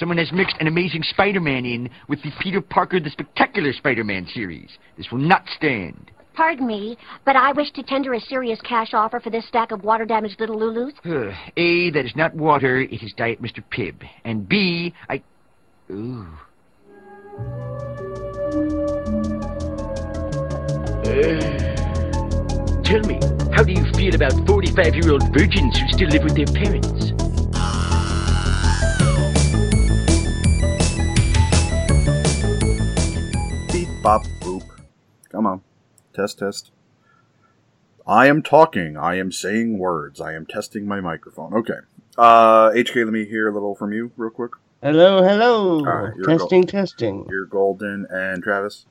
Someone has mixed an amazing Spider-Man in with the Peter Parker the Spectacular Spider-Man series. This will not stand. Pardon me, but I wish to tender a serious cash offer for this stack of water-damaged little Lulus. Uh, A, that is not water, it is Diet Mr. Pibb. And B, I... Ooh. Uh, tell me, how do you feel about 45-year-old virgins who still live with their parents? Bop, boop. Come on. Test, test. I am talking. I am saying words. I am testing my microphone. Okay. Uh, HK, let me hear a little from you real quick. Hello, hello. All right, you're testing, go- testing. You're Golden and Travis.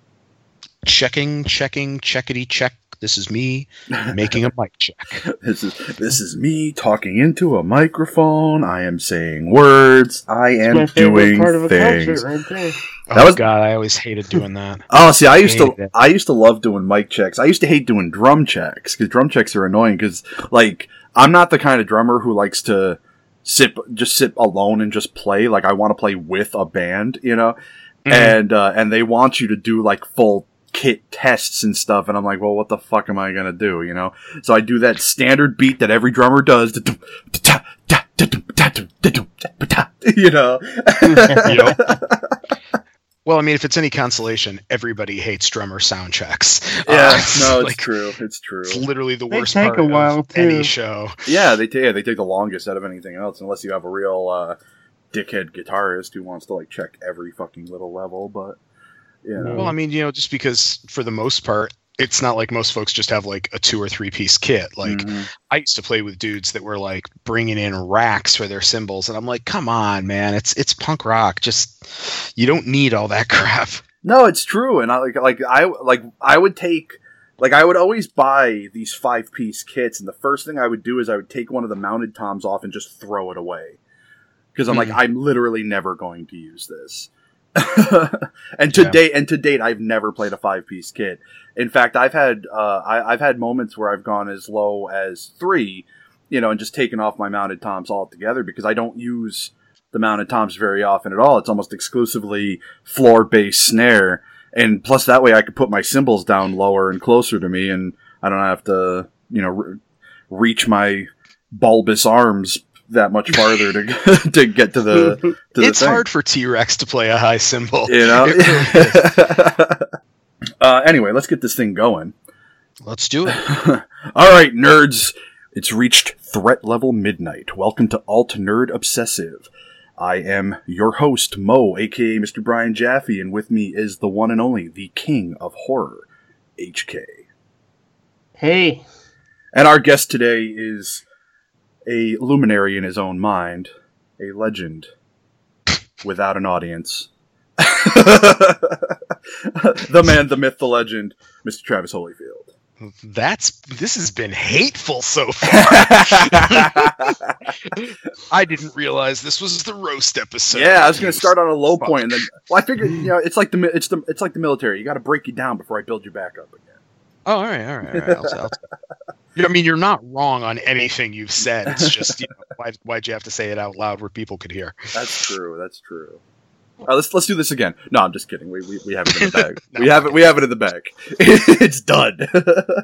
Checking, checking, checkity check. This is me making a mic check. This is this is me talking into a microphone. I am saying words. I am my doing part of a things. concert right there. Oh was- god, I always hated doing that. Oh, see, I used to, it. I used to love doing mic checks. I used to hate doing drum checks because drum checks are annoying. Because like, I'm not the kind of drummer who likes to sit, just sit alone and just play. Like, I want to play with a band, you know. Mhm. And uh, and they want you to do like full kit tests and stuff, and I'm like, well, what the fuck am I gonna do, you know? So I do that standard beat that every drummer does. You know. Well, I mean, if it's any consolation, everybody hates drummer sound checks. Yeah, Uh, no, it's like, true. It's true. It's literally the They worst take part a while, of any show. Yeah, they take yeah, they take the longest out of anything else, unless you have a real uh, dickhead guitarist who wants to like check every fucking little level. But you know, Well, I mean, you know, just because for the most part, it's not like most folks just have like a two or three piece kit. Like Mhm. I used to play with dudes that were like bringing in racks for their cymbals, and I'm like, come on, man, it's it's punk rock. Just you don't need all that crap. no, it's true, and I like like I like I would take like I would always buy these five piece kits, and the first thing I would do is I would take one of the mounted toms off and just throw it away because I'm like Mhm. I'm literally never going to use this. and to Yeah. date, and to date, I've never played a five piece kit. In fact, I've had uh, I, I've had moments where I've gone as low as three, you know, and just taken off my mounted toms altogether because I don't use the mounted toms very often at all. It's almost exclusively floor based snare, and plus that way I could put my cymbals down lower and closer to me, and I don't have to, you know, re- reach my bulbous arms that much farther to to get to the to the it's thing. hard for T Rex to play a high cymbal. you know. It really uh, anyway, let's get this thing going. Let's do it. All right, nerds. It's reached threat level midnight. Welcome to Alt Nerd Obsessive. I am your host, Mo, aka Mr. Brian Jaffe, and with me is the one and only, the king of horror, HK. Hey, And our guest today is a luminary in his own mind, a legend without an audience. the man, the myth, the legend, Mr. Travis Holyfield. That's this has been hateful so far. I didn't realize this was the roast episode. yeah, I was going to start on a low point, and then well, I figured you know it's like the it's the it's like the military. You got to break you down before I build you back up again. Oh, all right, all right, all right. I'll, I'll, I mean, you're not wrong on anything you've said. It's just, you know, why, why'd you have to say it out loud where people could hear? That's true. That's true. Right, let's let's do this again. No, I'm just kidding. We we, we have it in the bag. No. We have it. We have it in the bag. it's done.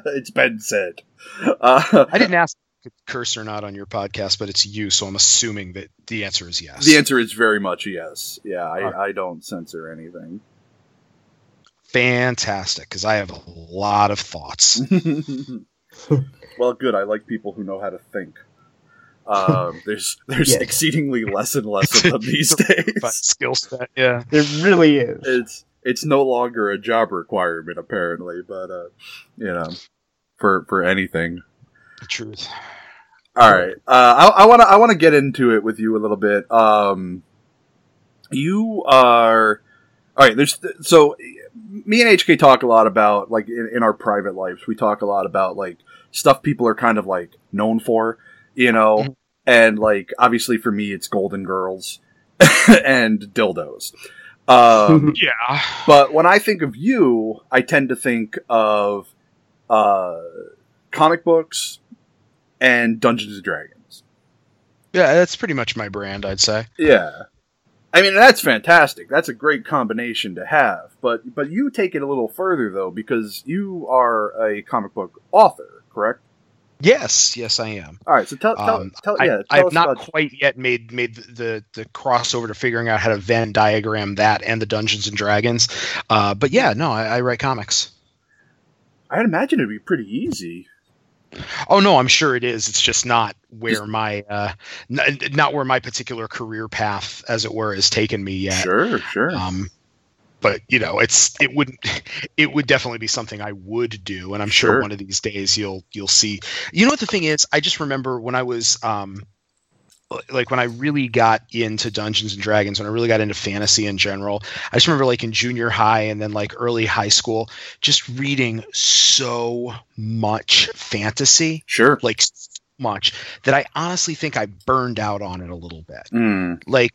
it's been said. Uh, I didn't ask if curse or not on your podcast, but it's you, so I'm assuming that the answer is yes. the answer is very much yes. Yeah. I, I don't censor anything. Fantastic, because I have a lot of thoughts. well, good. I like people who know how to think. Um, there's there's Yes. exceedingly less and less of them these But days. skill set, yeah. there really is. It's it's no longer a job requirement apparently, but uh, you know, for for anything. The truth. All right. Uh, I want to I want to get into it with you a little bit. Um, you are all right. There's so me and HK talk a lot about like in, in our private lives. We talk a lot about like stuff people are kind of like known for, you know, Mhm. and like obviously for me it's Golden Girls and dildos. Um, Yeah. but when I think of you, I tend to think of uh, comic books and Dungeons and Dragons. Yeah, that's pretty much my brand, I'd say. Yeah. I mean that's fantastic. That's a great combination to have. But but you take it a little further though because you are a comic book author, correct? Yes, yes, I am. All right, so tell tell, Um, tell yeah, I have not quite yet made made the, the the crossover to figuring out how to Venn diagram that and the Dungeons and Dragons. Uh, but yeah, no, I, I write comics. I'd imagine it'd be pretty easy. Oh no, I'm sure it is. It's just not where my uh, n- not where my particular career path, as it were, has taken me yet. Sure, sure. Um, but you know, it's it would it would definitely be something I would do, and I'm sure, Sure. one of these days you'll you'll see. You know what the thing is? I just remember when I was um, like when I really got into Dungeons and Dragons, when I really got into fantasy in general. I just remember like in junior high and then like early high school, just reading so much fantasy, sure. like so much that I honestly think I burned out on it a little bit Mm, like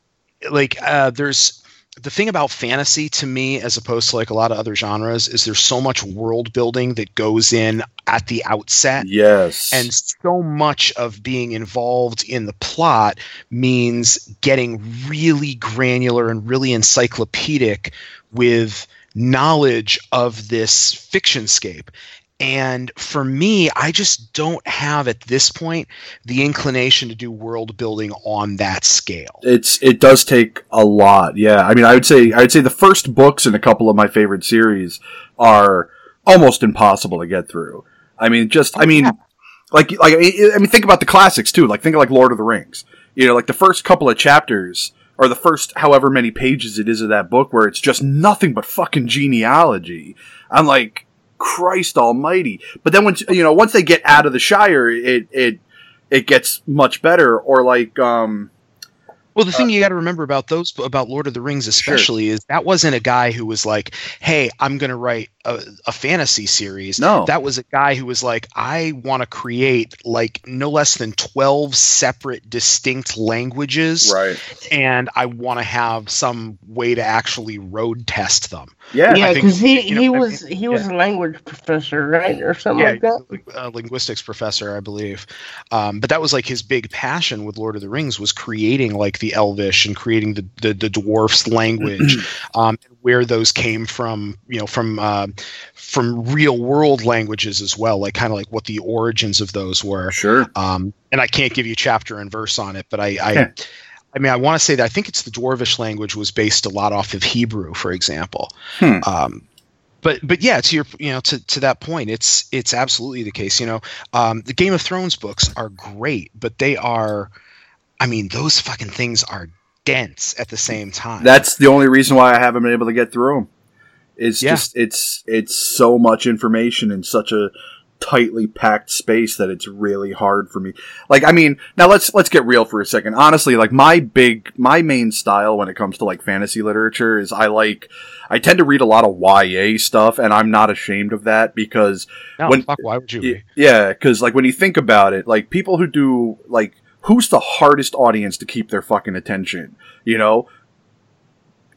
like uh there's the thing about fantasy to me as opposed to like a lot of other genres is there's so much world building that goes in at the outset yes. and so much of being involved in the plot means getting really granular and really encyclopedic with knowledge of this fiction scape and for me i just don't have at this point the inclination to do world building on that scale it's it does take a lot. Yeah, I mean, I would say I would say the first books in a couple of my favorite series are almost impossible to get through. I mean, just I mean, like like I mean, think about the classics too. Like think of like Lord of the Rings. You know, like the first couple of chapters or the first however many pages it is of that book where it's just nothing but fucking genealogy. I'm like, Christ Almighty! But then once you know, once they get out of the Shire, it it it gets much better. Or like, um, Well, the thing you got to remember about those about Lord of the Rings, especially, is that wasn't a guy who was like, "Hey, I'm going to write a, a fantasy series." No. that was a guy who was like, "I want to create like no less than twelve separate, distinct languages, right? and I want to have some way to actually road test them." Yeah, yeah, because he, you know, he I was he was a language professor, right, or something like that. a linguistics professor, I believe. Um, but that was like his big passion with Lord of the Rings was creating like the Elvish and creating the the, the dwarfs language, um, and where those came from. You know, from uh, from real world languages as well, like kind of like what the origins of those were. Sure. Um, and I can't give you chapter and verse on it, but I. I. I mean, I want to say that I think it's the Dwarvish language was based a lot off of Hebrew, for example. Hmm. Um, but but yeah, to your you know to, to that point, it's it's absolutely the case. You know, um, the Game of Thrones books are great, but they are, I mean, those fucking things are dense at the same time. That's the only reason why I haven't been able to get through them. It's Yeah. just it's it's so much information in such a tightly packed space that it's really hard for me. Like I mean, now let's let's get real for a second. Honestly, like my big my main style when it comes to like fantasy literature is I like I tend to read a lot of YA stuff and I'm not ashamed of that because no, when- fuck, why would you Yeah, because like when you think about it, like people who do like who's the hardest audience to keep their fucking attention? You know,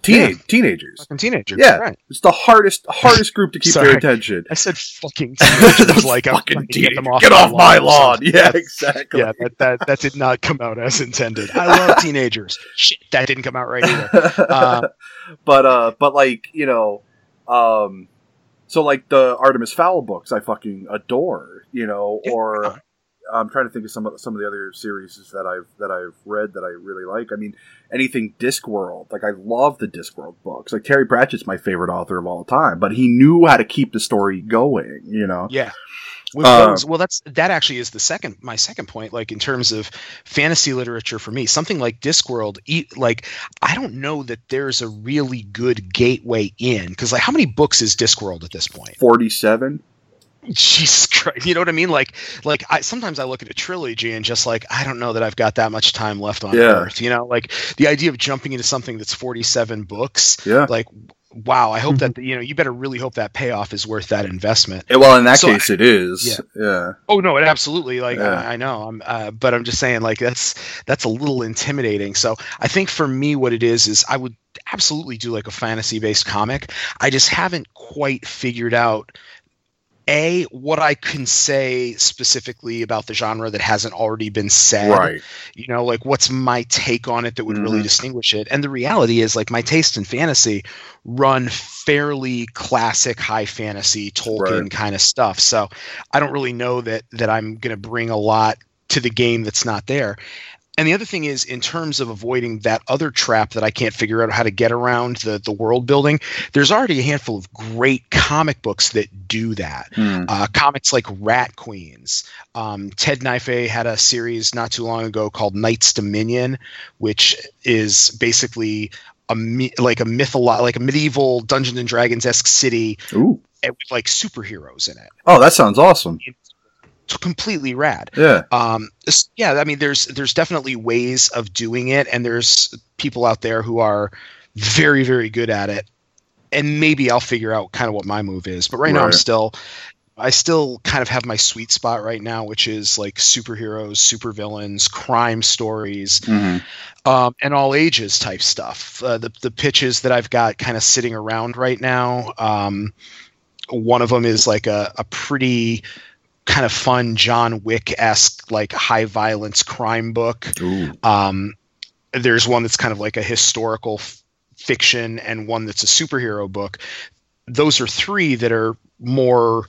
Teenage, teenagers. Fucking teenagers. Yeah, right. it's the hardest hardest group to keep their attention. I said fucking teenagers. Like I'm fucking trying to get them off Get my off my lawn. lawn. Yeah, that's- exactly. Yeah, that, that that did not come out as intended. I love teenagers. Shit, that didn't come out right either. Uh, but uh, but like you know, um, so like the Artemis Fowl books, I fucking adore. You know, or I'm trying to think of some of some of the other series that I've that I've read that I really like. I mean, anything Discworld, like I love the Discworld books. Like Terry Pratchett's my favorite author of all time, but he knew how to keep the story going. You know, Yeah. Uh, those, well, that's that actually is the second my second point. Like in terms of fantasy literature for me, something like Discworld, like I don't know that there's a really good gateway in because like how many books is Discworld at this point? forty seven. Jesus Christ, you know what I mean? Like, like I sometimes I look at a trilogy and just like I don't know that I've got that much time left on Yeah. Earth. You know, like the idea of jumping into something that's 47 books, Yeah. like wow, I hope that you know you better really hope that payoff is worth that investment. Yeah, well, in that So case, it is. Yeah. Oh no, it absolutely like Yeah. I, I know. I'm, uh, but I'm just saying like that's that's a little intimidating. So I think for me, what it is is I would absolutely do like a fantasy based comic. I just haven't quite figured out a what I can say specifically about the genre that hasn't already been said. Right. You know, like what's my take on it that would really Mhm. distinguish it? And the reality is, like, my taste in fantasy run fairly classic high fantasy Tolkien Right. kind of stuff. So I don't really know that that I'm going to bring a lot to the game that's not there. And the other thing is, in terms of avoiding that other trap that I can't figure out how to get around the the world building, there's already a handful of great comic books that do that Hmm. uh, comics like Rat Queens. Um, Ted Naifeh had a series not too long ago called Night's Dominion, which is basically a like a mytholo- like a medieval Dungeons and Dragons esque city Ooh. with like superheroes in it. Oh, that sounds awesome. Completely rad. Yeah. Um, yeah, I mean, there's there's definitely ways of doing it, and there's people out there who are very very good at it. And maybe I'll figure out kind of what my move is. But right, now, I'm still, I still kind of have my sweet spot right now, which is like superheroes, supervillains, crime stories, hmm um, and all ages type stuff. Uh, the the pitches that I've got kind of sitting around right now. Um, one of them is like a, a pretty kind of fun John Wick esque like high violence crime book. Um, there's one that's kind of like a historical f- fiction, and one that's a superhero book. Those are three that are more,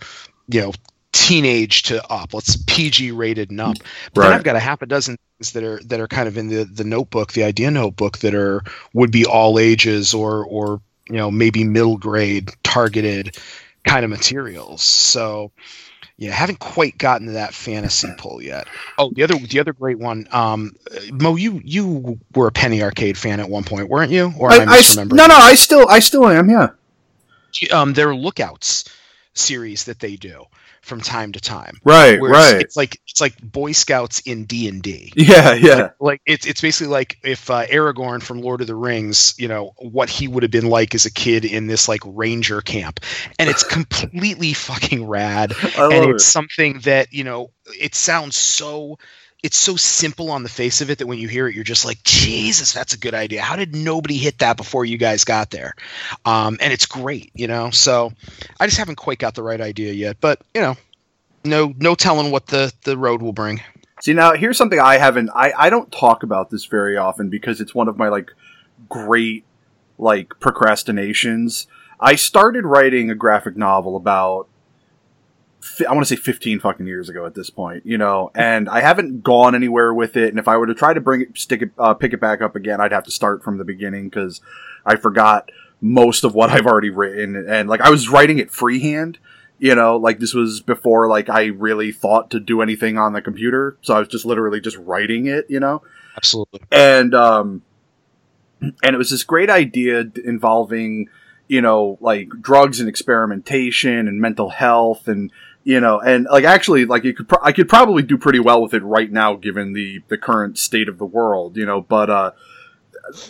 you know, teenage to up. Let's PG rated and up. But then I've got a half a dozen things that are that are kind of in the the notebook, the idea notebook, that are would be all ages or or you know maybe middle grade targeted kind of materials. So yeah, haven't quite gotten to that fantasy pull yet. Oh, the other the other great one, um, Mo, you you were a Penny Arcade fan at one point, weren't you? Or I, I I no, no, I still, I still am. Yeah. Um, their Lookouts series that they do from time to time. Right. Right. It's like it's like Boy Scouts in D and D. Yeah. Yeah. Like, like it's it's basically like if uh, Aragorn from Lord of the Rings, you know, what he would have been like as a kid in this like ranger camp, and it's completely fucking rad. I love and it. it's something that you know, it sounds so. It's so simple on the face of it that when you hear it, you're just like, Jesus, that's a good idea. How did nobody hit that before you guys got there? Um, and it's great, you know. So I just haven't quite got the right idea yet, but you know, no, no telling what the the road will bring. See now, here's something I haven't. I I don't talk about this very often because it's one of my like great like procrastinations. I started writing a graphic novel about I want to say 15 fucking years ago at this point, you know, and I haven't gone anywhere with it. And if I were to try to bring it, stick it, uh, pick it back up again, I'd have to start from the beginning because I forgot most of what I've already written. And like I was writing it freehand, you know, like this was before like I really thought to do anything on the computer. So I was just literally just writing it, you know Absolutely. and um and it was this great idea involving you know like drugs and experimentation and mental health and you know and like actually like you could pro- I could probably do pretty well with it right now given the the current state of the world you know but uh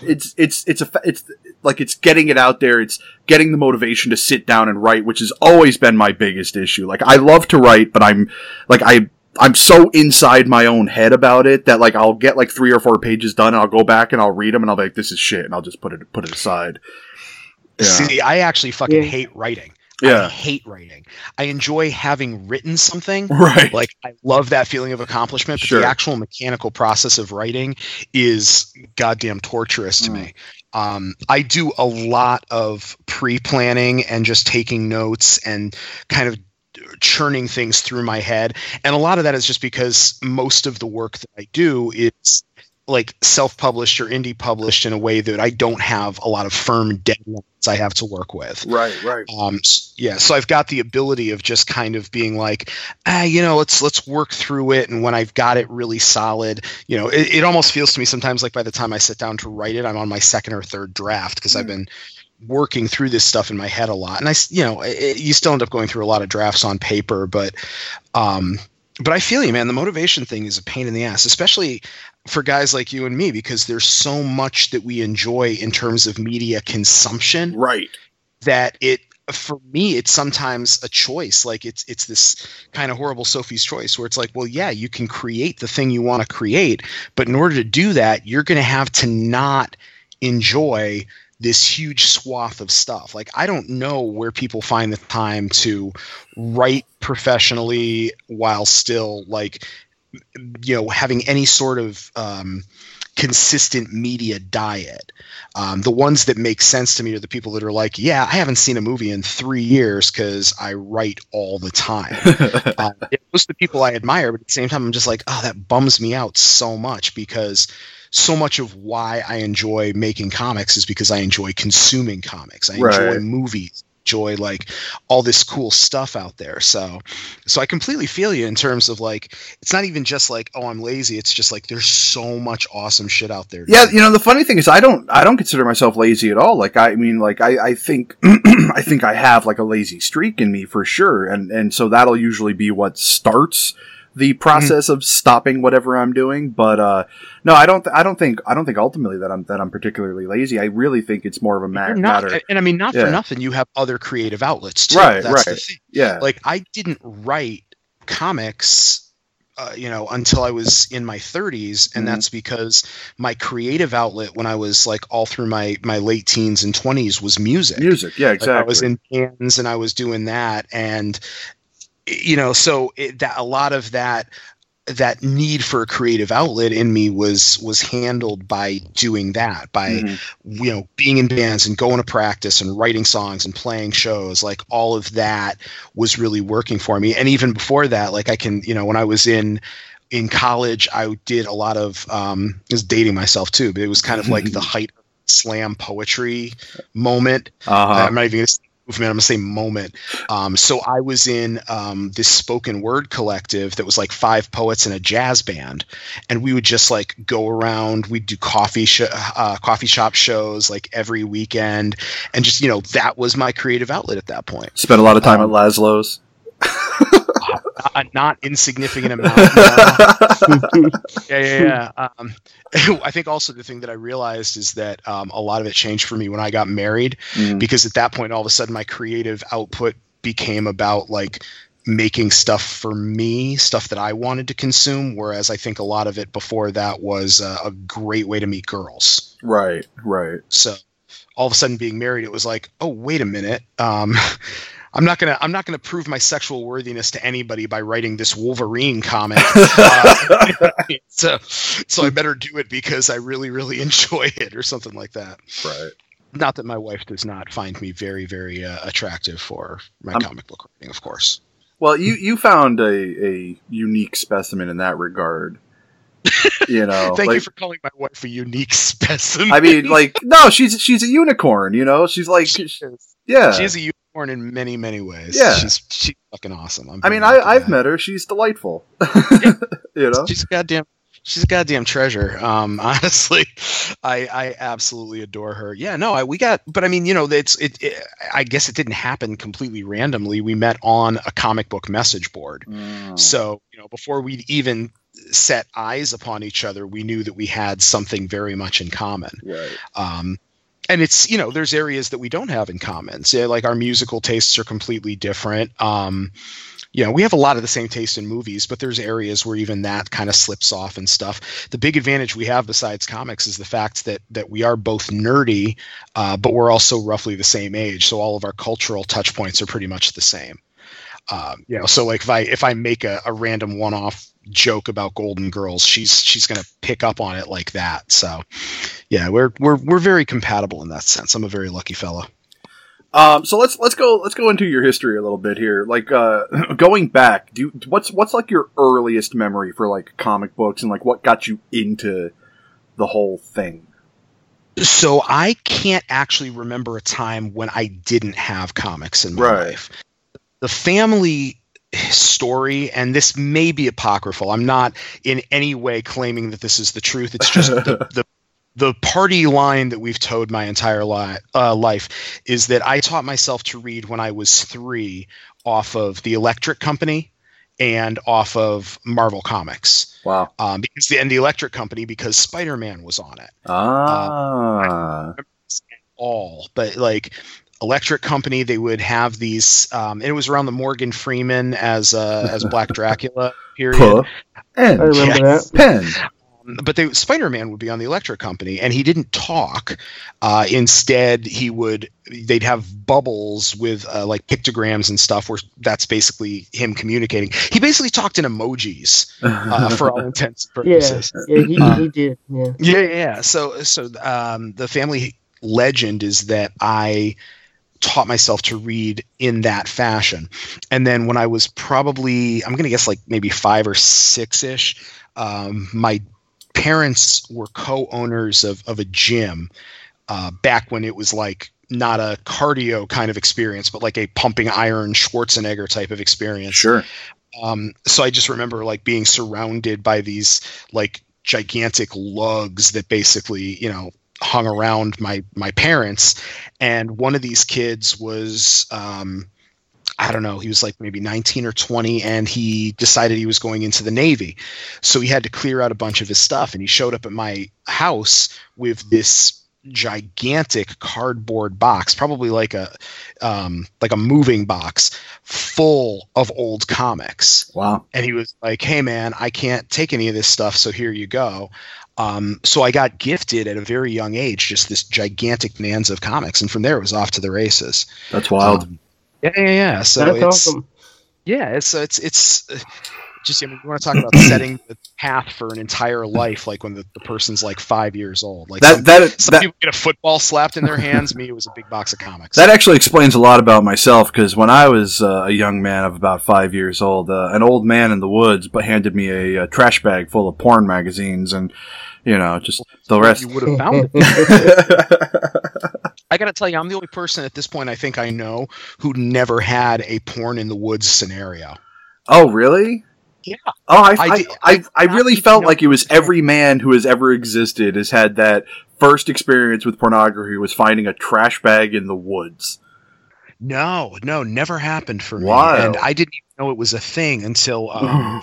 it's it's it's a it's like it's getting it out there it's getting the motivation to sit down and write which has always been my biggest issue like I love to write but I'm like I I'm so inside my own head about it that like I'll get like three or four pages done and I'll go back and I'll read them and I'll be like this is shit and I'll just put it put it aside. Yeah. See, I actually fucking Yeah. hate writing. I Yeah. hate writing. I enjoy having written something. Right. Like I love that feeling of accomplishment, but Sure. the actual mechanical process of writing is goddamn torturous to Mm. me. Um, I do a lot of pre-planning and just taking notes and kind of churning things through my head, and a lot of that is just because most of the work that I do is like self-published or indie published in a way that I don't have a lot of firm deadlines I have to work with. right, right. Um, yeah, so I've got the ability of just kind of being like, ah, you know, let's let's work through it, and when I've got it really solid, you know, it, it almost feels to me sometimes like by the time I sit down to write it, I'm on my second or third draft because I've been working through this stuff in my head a lot, and I, you know, it, you still end up going through a lot of drafts on paper, but, um, but I feel you, man. The motivation thing is a pain in the ass, especially for guys like you and me, because there's so much that we enjoy in terms of media consumption Right. that it for me it's sometimes a choice like it's it's this kind of horrible sophie's choice where it's like well yeah you can create the thing you want to create but in order to do that you're going to have to not enjoy this huge swath of stuff like i don't know where people find the time to write professionally while still like you know having any sort of um, consistent media diet. Um, the ones that make sense to me are the people that are like, yeah, I haven't seen a movie in three years because I write all the time. uh, those are the people I admire, but at the same time, I'm just like, oh, that bums me out so much because so much of why I enjoy making comics is because I enjoy consuming comics. I enjoy movies enjoy like all this cool stuff out there so so i completely feel you in terms of like it's not even just like oh i'm lazy it's just like there's so much awesome shit out there Yeah, you know the funny thing is I don't I don't consider myself lazy at all. Like I mean like I, I think I think I have like a lazy streak in me for sure. And and so that'll usually be what starts the process of stopping whatever I'm doing. But uh no, I don't th- I don't think I don't think ultimately that I'm that I'm particularly lazy. I really think it's more of a ma- not, matter. and i mean not Yeah. for nothing you have other creative outlets too Right, That's the right. thing. Yeah. like i didn't write comics uh, you know until i was in my 30s and Mhm. that's because my creative outlet when i was like all through my my late teens and 20s was music Music. Yeah, Like, exactly. I was in bands and I was doing that, and you know, so it, that a lot of that that need for a creative outlet in me was was handled by doing that by Mhm. you know being in bands and going to practice and writing songs and playing shows like all of that was really working for me and even before that like i can you know when i was in in college i did a lot of um I was dating myself too but it was kind of like the height of slam poetry moment Uh-huh. I'm not even to say movement. I'm going to say moment. Um, so I was in um, this spoken word collective that was like five poets and a jazz band, and we would just like go around. We'd do coffee sh- uh, coffee shop shows like every weekend, and just you know that was my creative outlet at that point. Spent a lot of time um, at Laszlo's. A not insignificant amount. yeah, yeah, yeah. Um, I think also the thing that I realized is that um, a lot of it changed for me when I got married Mm. because at that point, all of a sudden, my creative output became about like making stuff for me, stuff that I wanted to consume. Whereas I think a lot of it before that was uh, a great way to meet girls. Right, right. So all of a sudden, being married, it was like, oh, wait a minute. Um, I'm not gonna. I'm not gonna prove my sexual worthiness to anybody by writing this Wolverine comic. Uh, so, so I better do it because I really, really enjoy it, or something like that. Right. Not that my wife does not find me very, very uh, attractive for my I'm- comic book writing, of course. Well, you you found a, a unique specimen in that regard. You know, Thank like, you for calling my wife a unique specimen. I mean, like, no, she's she's a unicorn. You know, she's like, she yeah. she's a in many, many ways. Yeah. she's she's fucking awesome. I'm I mean, I, I've that- met her. She's delightful. you know. she's a goddamn she's a goddamn treasure um honestly i i absolutely adore her yeah no I, we got but i mean you know it's it, it i guess it didn't happen completely randomly we met on a comic book message board Mm. so you know before we'd even set eyes upon each other we knew that we had something very much in common Right. um, and it's you know there's areas that we don't have in common so like our musical tastes are completely different. Um, you know we have a lot of the same taste in movies but there's areas where even that kind of slips off and stuff. The big advantage we have besides comics is the fact that that we are both nerdy uh, but we're also roughly the same age. So all of our cultural touch points are pretty much the same. Um, you know so like if i if i make a, a random one-off joke about golden girls she's she's gonna pick up on it like that so yeah we're we're we're very compatible in that sense i'm a very lucky fellow. Um, so let's let's go let's go into your history a little bit here. Like uh, going back, do you, what's what's like your earliest memory for like comic books and like what got you into the whole thing? so i can't actually remember a time when i didn't have comics in my Right. life the family story and this may be apocryphal i'm not in any way claiming that this is the truth it's just the, the the party line that we've towed my entire li- uh, life is that I taught myself to read when I was three off of the Electric Company and off of Marvel Comics. Wow. Um, because the and the Electric Company because Spider Man was on it Ah. all, but like electric company they would have these um, and it was around the morgan freeman as uh, as black dracula period Puh. And I remember Yes. that. pen. but they spider-man would be on the electric company and he didn't talk uh, instead he would they'd have bubbles with uh, like pictograms and stuff where that's basically him communicating he basically talked in emojis uh, for all intents and Yeah, purposes yeah, he, Uh, he did. Yeah. yeah, yeah. yeah. So, so um, the family legend is that I taught myself to read in that fashion, and then when I was probably, I'm going to guess like maybe five or six ish, um, my parents were co-owners of of a gym uh, back when it was like not a cardio kind of experience, but like a pumping iron Schwarzenegger type of experience Sure. um, so I just remember like being surrounded by these like gigantic lugs that basically you know hung around my my parents, and one of these kids was. Um, I don't know, he was like maybe 19 or 20 and he decided he was going into the Navy. So he had to clear out a bunch of his stuff and he showed up at my house with this gigantic cardboard box, probably like a um, like a moving box full of old comics Wow. and he was like, "Hey, man, I can't take any of this stuff, so here you go." Um, so I got gifted at a very young age just this gigantic bonanza of comics, and from there it was off to the races. That's wild. Um, yeah, yeah, yeah. So That's it's awesome. yeah, it's it's it's uh, just I mean, you want to talk about setting the path for an entire life, like when the, the person's like five years old. Like some, that that some that, people get a football slapped in their hands. Me, it was a big box of comics. that actually explains a lot about myself because when I was uh, a young man of about five years old, uh, an old man in the woods but handed me a, uh trash bag full of porn magazines and you know just the rest. you would have found it. I got to tell you, I'm the only person at this point I think I know who never had a porn in the woods scenario. oh really? Yeah. Oh, I I I, did- I, I I, really felt like it was every man who has ever existed has had that first experience with pornography was finding a trash bag in the woods. No, no, never happened for me, and I didn't even know it was a thing until um,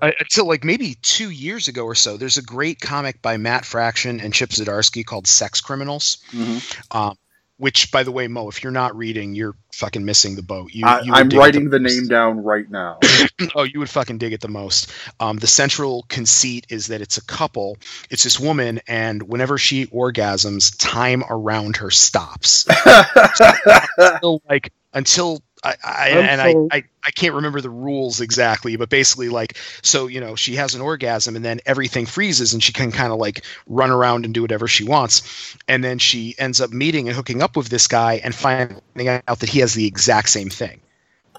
I- until like maybe two years ago or so. There's a great comic by Matt Fraction and Chip Zdarsky called Sex Criminals. Mhm. Um, which, by the way, Mo, if you're not reading, you're fucking missing the boat. You, I, I'm writing the most. name down right now. oh, you would fucking dig it the most. Um, the central conceit is that it's a couple. It's this woman, and whenever she orgasms, time around her stops. until, like until I, I and I. I I can't remember the rules exactly, but basically like so you know she has an orgasm and then everything freezes and she can kind of like run around and do whatever she wants, and then she ends up meeting and hooking up with this guy and finding out that he has the exact same thing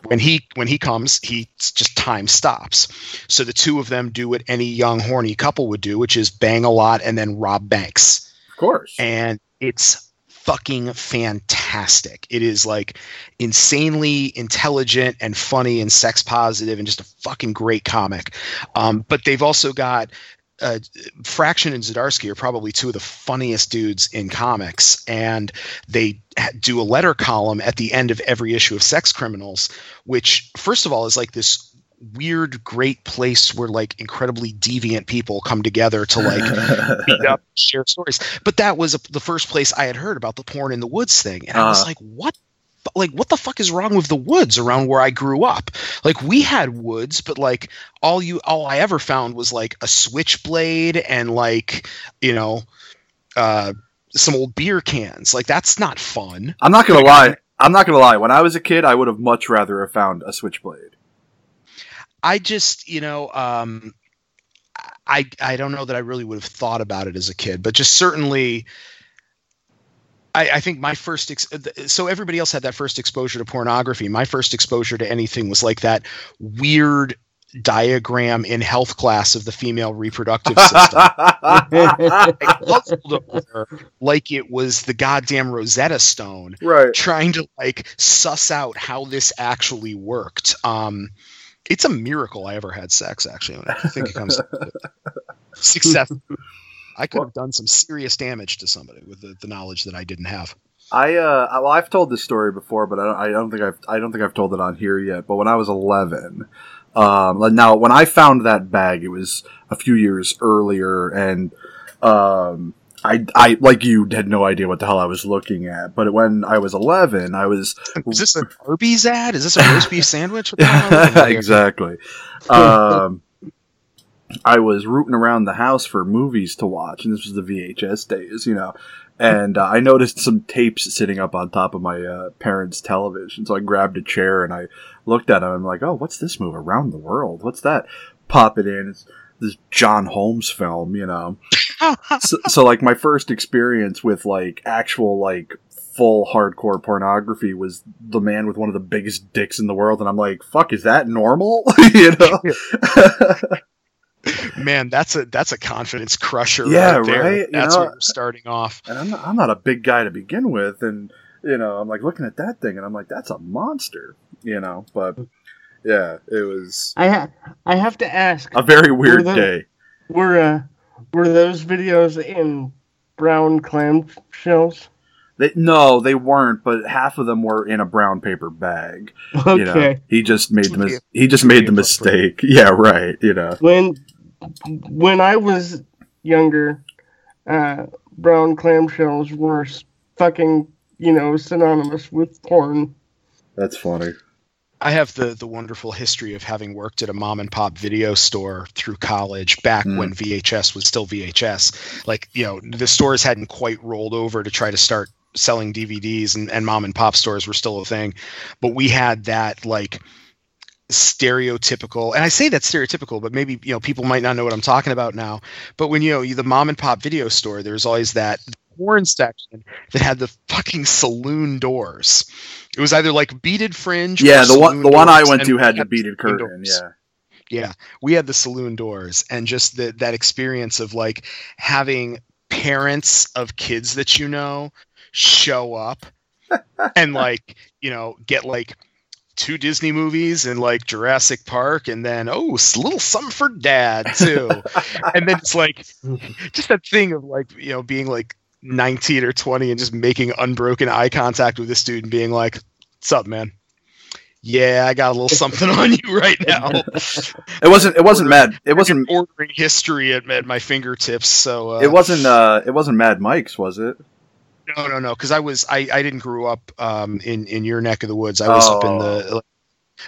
when he when he comes he just time stops so the two of them do what any young horny couple would do which is bang a lot and then rob banks Of course. and it's fucking fantastic. It is like insanely intelligent and funny and sex positive and just a fucking great comic. Um, but they've also got uh, Fraction and Zdarsky are probably two of the funniest dudes in comics, and they do a letter column at the end of every issue of Sex Criminals, which, first of all, is like this weird, great place where like incredibly deviant people come together to like beat up, share stories. But that was a, the first place I had heard about the porn in the woods thing, and I was Uh. like, what? Like what the fuck is wrong with the woods around where I grew up? Like we had woods, but like all you all I ever found was like a switchblade and like you know uh some old beer cans. Like that's not fun. I'm not gonna lie. I'm not gonna lie. When I was a kid, I would have much rather have found a switchblade. I just you know um I I don't know that I really would have thought about it as a kid, but just certainly. I, I think my first ex- so everybody else had that first exposure to pornography. My first exposure to anything was like that weird diagram in health class of the female reproductive system. I puzzled over like it was the goddamn Rosetta Stone, right. trying to like suss out how this actually worked. Um, it's a miracle I ever had sex. Actually, when I think it comes to success. I could have done some serious damage to somebody with the, the knowledge that I didn't have. I uh, well, I've told this story before, but I don't, I don't think I've I don't think I've told it on here yet. But when I was 11, um, now when I found that bag, it was a few years earlier, and um, I, I like you had no idea what the hell I was looking at, but when I was 11, I was Is this an Arby's ad? Is this a roast beef sandwich? What the hell am I looking at here? exactly. Um, I was rooting around the house for movies to watch, and this was the VHS days, you know. And uh, I noticed some tapes sitting up on top of my uh, parents' television, so I grabbed a chair and I looked at them. I'm like, "Oh, what's this movie? Around the World? What's that?" Pop it in. It's this John Holmes film, you know. so, so, like, my first experience with like actual like full hardcore pornography was the man with one of the biggest dicks in the world, and I'm like, "Fuck, is that normal?" you know. Man, that's a that's a confidence crusher. Yeah, right there. right? That's know- where you're starting off. and I'm not, I'm not a big guy to begin with, and you know, I'm like looking at that thing, and I'm like, that's a monster, you know. But yeah, it was I ha- I have to ask, a very weird Were the- day. were uh, were those videos in brown clam shells? They, no, they weren't, but half of them were in a brown paper bag. Okay. You know, he just made the mis- he just made the mistake. Yeah, right. You know, When when I was younger, uh, brown clamshells were fucking you know synonymous with porn. that's funny. I have the the wonderful history of having worked at a mom and pop video store through college back Mm. when VHS was still VHS. Like, you know, the stores hadn't quite rolled over to try to start selling DVDs and, and mom and pop stores were still a thing. But we had that like stereotypical and I say that's stereotypical, but maybe you know people might not know what I'm talking about now. But when you know you, the mom and pop video store, there's always that porn section that had the fucking saloon doors. It was either like beaded fringe. or Yeah, the one the one I went to had the beaded curtain. doors. Yeah, Yeah, we had the saloon doors, and just the, that experience of like having parents of kids that you know show up and like you know get like two Disney movies and like Jurassic Park, and then oh, s- little something for dad too, and then it's like just that thing of like you know being like 19 or 20 and just making unbroken eye contact with this dude and being like, "What's up, man?" Yeah, I got a little something on you right now. it wasn't it wasn't mad. It wasn't ordering history at, at my fingertips. So uh, it wasn't uh it wasn't Mad Mike's, was it? no, no, no. Because I was I, I didn't grow up um, in in your neck of the woods. I was up in the Oh. like,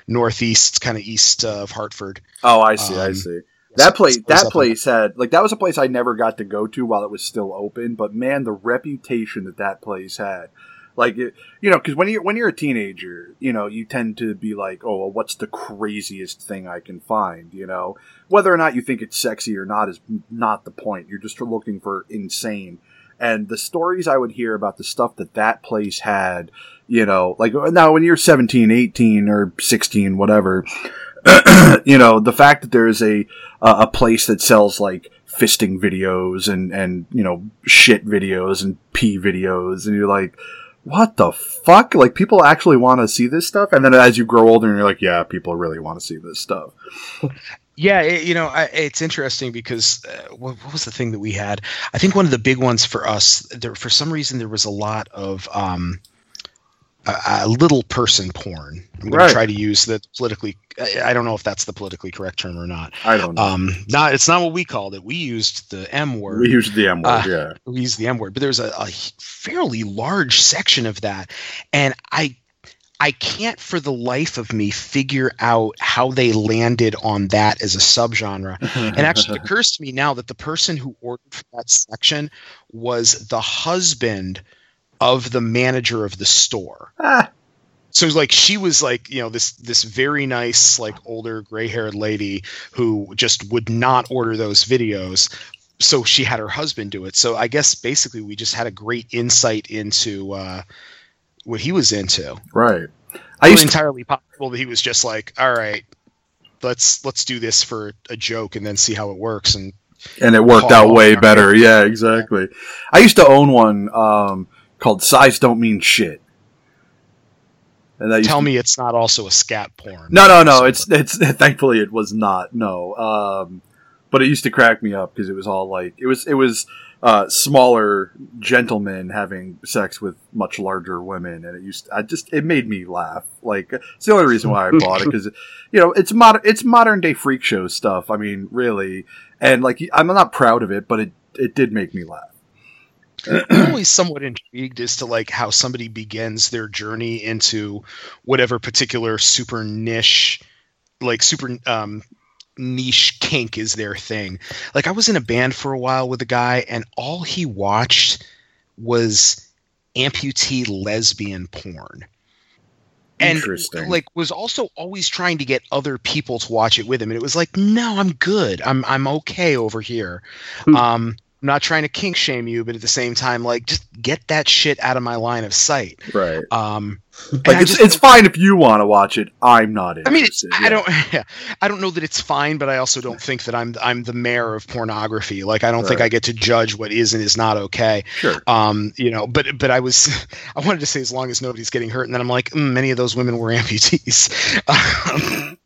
northeast, kind of east of Hartford. Oh, I see. I Um, see. That place, so I was that place had like that was a place I never got to go to while it was still open. But man, the reputation that that place had, like it, you know, because when you're when you're a teenager, you know, you tend to be like, oh, well, what's the craziest thing I can find? You know, whether or not you think it's sexy or not is not the point. You're just looking for insane. And the stories I would hear about the stuff that that place had, you know, like uh, now when you're 17, 18 or 16, whatever, you know, the fact that there is a uh, a place that sells like fisting videos and and you know shit videos and pee videos, and you're like, what the fuck? Like people actually want to see this stuff, and then as you grow older, you're like, yeah, people really want to see this stuff. Yeah, it, you know, I, it's interesting because uh, what, what was the thing that we had? I think one of the big ones for us, there for some reason there was a lot of um, a, little person porn. I'm going Right. to try to use the politically. I, I don't know if that's the politically correct term or not. I don't know. Um, not it's not what we called it. We used the M word. we used the M word, uh, yeah. we used the M word, but there's a, a fairly large section of that, and I I can't for the life of me figure out how they landed on that as a subgenre. And actually, it occurs to me now that the person who ordered for that section was the husband of the manager of the store. Ah, So like she was like you know this this very nice like older gray haired lady who just would not order those videos. So she had her husband do it. So I guess basically we just had a great insight into uh, what he was into. right. I used to, entirely possible that he was just like, all right, let's let's do this for a joke and then see how it works. And and it worked out way better. Yeah, exactly. I used to own one um, called "Size Don't Mean Shit." And that tell to- me it's not also a scat porn. No, no, no. It's it's thankfully it was not. No. Um, but it used to crack me up because it was all like it was it was uh, smaller gentlemen having sex with much larger women, and it used I just it made me laugh. Like it's the only reason why I bought it because you know it's modern it's modern day freak show stuff. I mean, really, and like I'm not proud of it, but it it did make me laugh. I'm always somewhat intrigued as to like how somebody begins their journey into whatever particular super niche, like super um, niche kink is their thing. Like I was in a band for a while with a guy, and all he watched was amputee lesbian porn. And like was also always trying to get other people to watch it with him. And it was like, no, I'm good. I'm I'm okay over here. Hmm. Um I'm not trying to kink shame you, but at the same time, like just get that shit out of my line of sight. Right. Um Like it's it's fine if you want to watch it. I'm not I mean, it's, interested. I don't, yeah, I don't know that it's fine, but I also don't think that I'm, I'm the mayor of pornography. Like, I don't think I get to judge what is and is not okay. Sure. Um, you know, but, but I was, I wanted to say as long as nobody's getting hurt, and then I'm like, mm, many of those women were amputees. Um,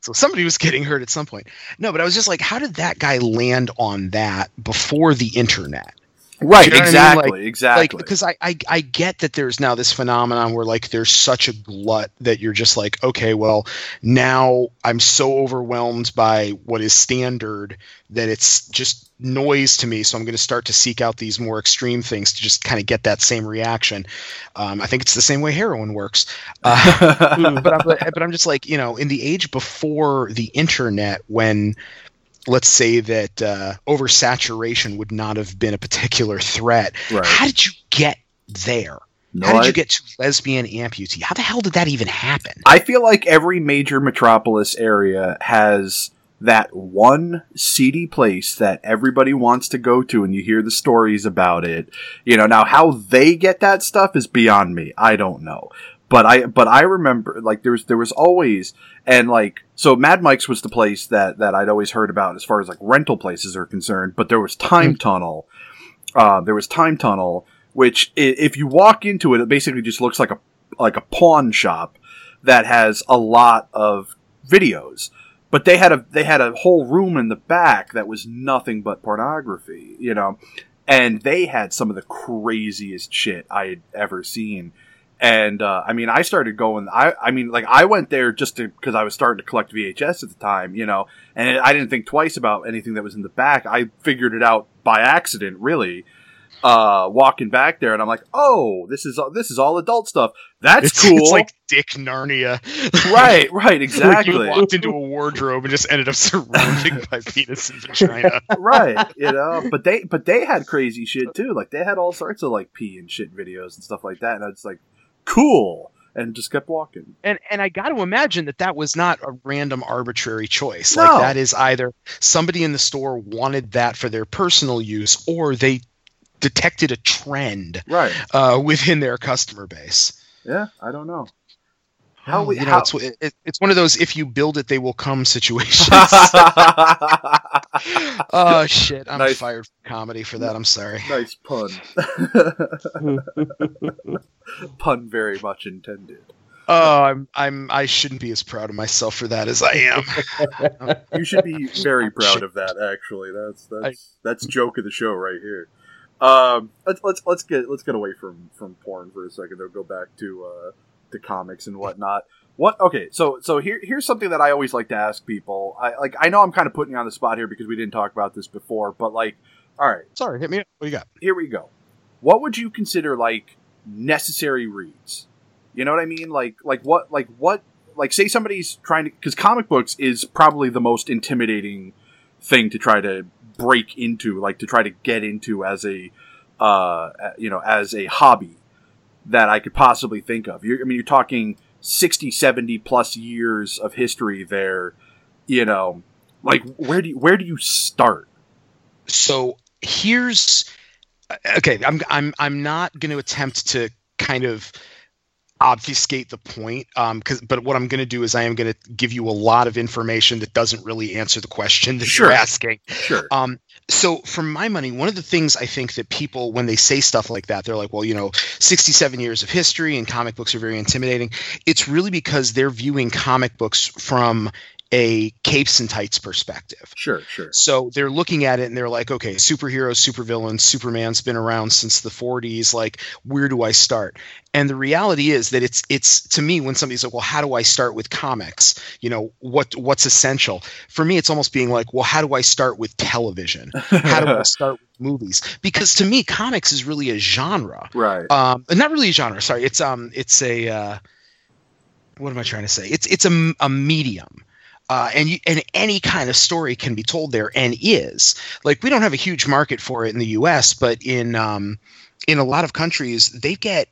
so somebody was getting hurt at some point. No, but I was just like, how did that guy land on that before the internet? Right. you know what I mean? exactly. Like- exactly. like because I, I I get that there's now this phenomenon where like there's such a glut that you're just like okay well now I'm so overwhelmed by what is standard that it's just noise to me so I'm going to start to seek out these more extreme things to just kind of get that same reaction. Um, I think it's the same way heroin works. Uh, but I'm but I'm just like you know in the age before the internet when let's say that uh, oversaturation would not have been a particular threat Right. how did you get there No, how did I- you get to lesbian amputee how the hell did that even happen I feel like every major metropolis area has that one seedy place that everybody wants to go to and you hear the stories about it. You know, now how they get that stuff is beyond me. I don't know. But I but I remember like there was there was always and like so Mad Mike's was the place that that I'd always heard about as far as like rental places are concerned, but there was Time Tunnel. Uh, there was Time Tunnel, which if you walk into it, it basically just looks like a like a pawn shop that has a lot of videos. But they had a they had a whole room in the back that was nothing but pornography, you know. And they had some of the craziest shit I had ever seen. And uh, I mean, I started going. I I mean, like I went there just because I was starting to collect VHS at the time, you know. And I didn't think twice about anything that was in the back. I figured it out by accident, really. Uh, walking back there, and I'm like, "Oh, this is this is all adult stuff. That's it's, cool." it's like dick narnia right, right, Like exactly. you walked into a wardrobe and just ended up surrounded by penis and vagina right you know but they but they had crazy shit too like they had all sorts of like pee and shit videos and stuff like that and i was like cool and just kept walking and and I got to imagine that that was not a random arbitrary choice. No. Like that is either somebody in the store wanted that for their personal use, or they detected a trend right uh, within their customer base. yeah i don't know how Oh, we you know, how, it's, it, it's one of those if you build it, they will come situations. oh shit! I'm Nice. fired from comedy for that. I'm sorry. nice pun pun very much intended Oh, I'm I'm I shouldn't be as proud of myself for that as I am. you should be very proud of that actually that's that's that's joke of the show right here um let's let's let's get let's get away from from porn for a second though go back to uh to comics and whatnot. What okay so so here here's something that i always like to ask people. I like i know i'm kind of putting you on the spot here because we didn't talk about this before but like all right Sorry, hit me up. What do you got? here we go. What would you consider like necessary reads? You know what i mean? Like like what like what like say somebody's trying to because comic books is probably the most intimidating thing to try to break into like to try to get into as a uh you know as a hobby that i could possibly think of. You're, i mean you're talking 60 70 plus years of history there you know. Like where do you where do you start? So here's okay i'm i'm i'm not going to attempt to kind of obfuscate the point um because but what i'm going to do is i am going to give you a lot of information that doesn't really answer the question that Sure. you're asking sure um, so for my money, one of the things I think that people, when they say stuff like that, they're like, well, you know, 67 years of history and comic books are very intimidating. It's really because they're viewing comic books from a capes and tights perspective. Sure, sure. So they're looking at it and they're like, okay, superheroes, supervillains, Superman's been around since the 40s. Like, where do I start? And the reality is that it's it's to me when somebody's like, well, how do I start with comics? You know, what what's essential? For me, it's almost being like, well, how do I start with television? How do I start with movies? Because to me, comics is really a genre. Right. Um, not really a genre. Sorry, it's um, it's a uh, what am I trying to say? It's it's a, a medium. Uh, and you, and any kind of story can be told there and is like we don't have a huge market for it in the U.S., but in um, in a lot of countries they get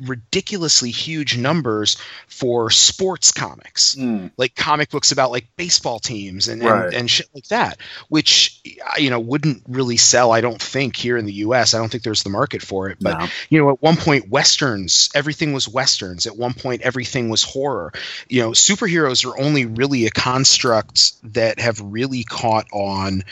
ridiculously huge numbers for sports comics, Mm. like comic books about like baseball teams and, Right. and, and shit like that, which you know wouldn't really sell. I don't think here in the U.S. I don't think there's the market for it. But No. you know, at one point, westerns, everything was westerns. At one point, everything was horror. You know, superheroes are only really a construct that have really caught on.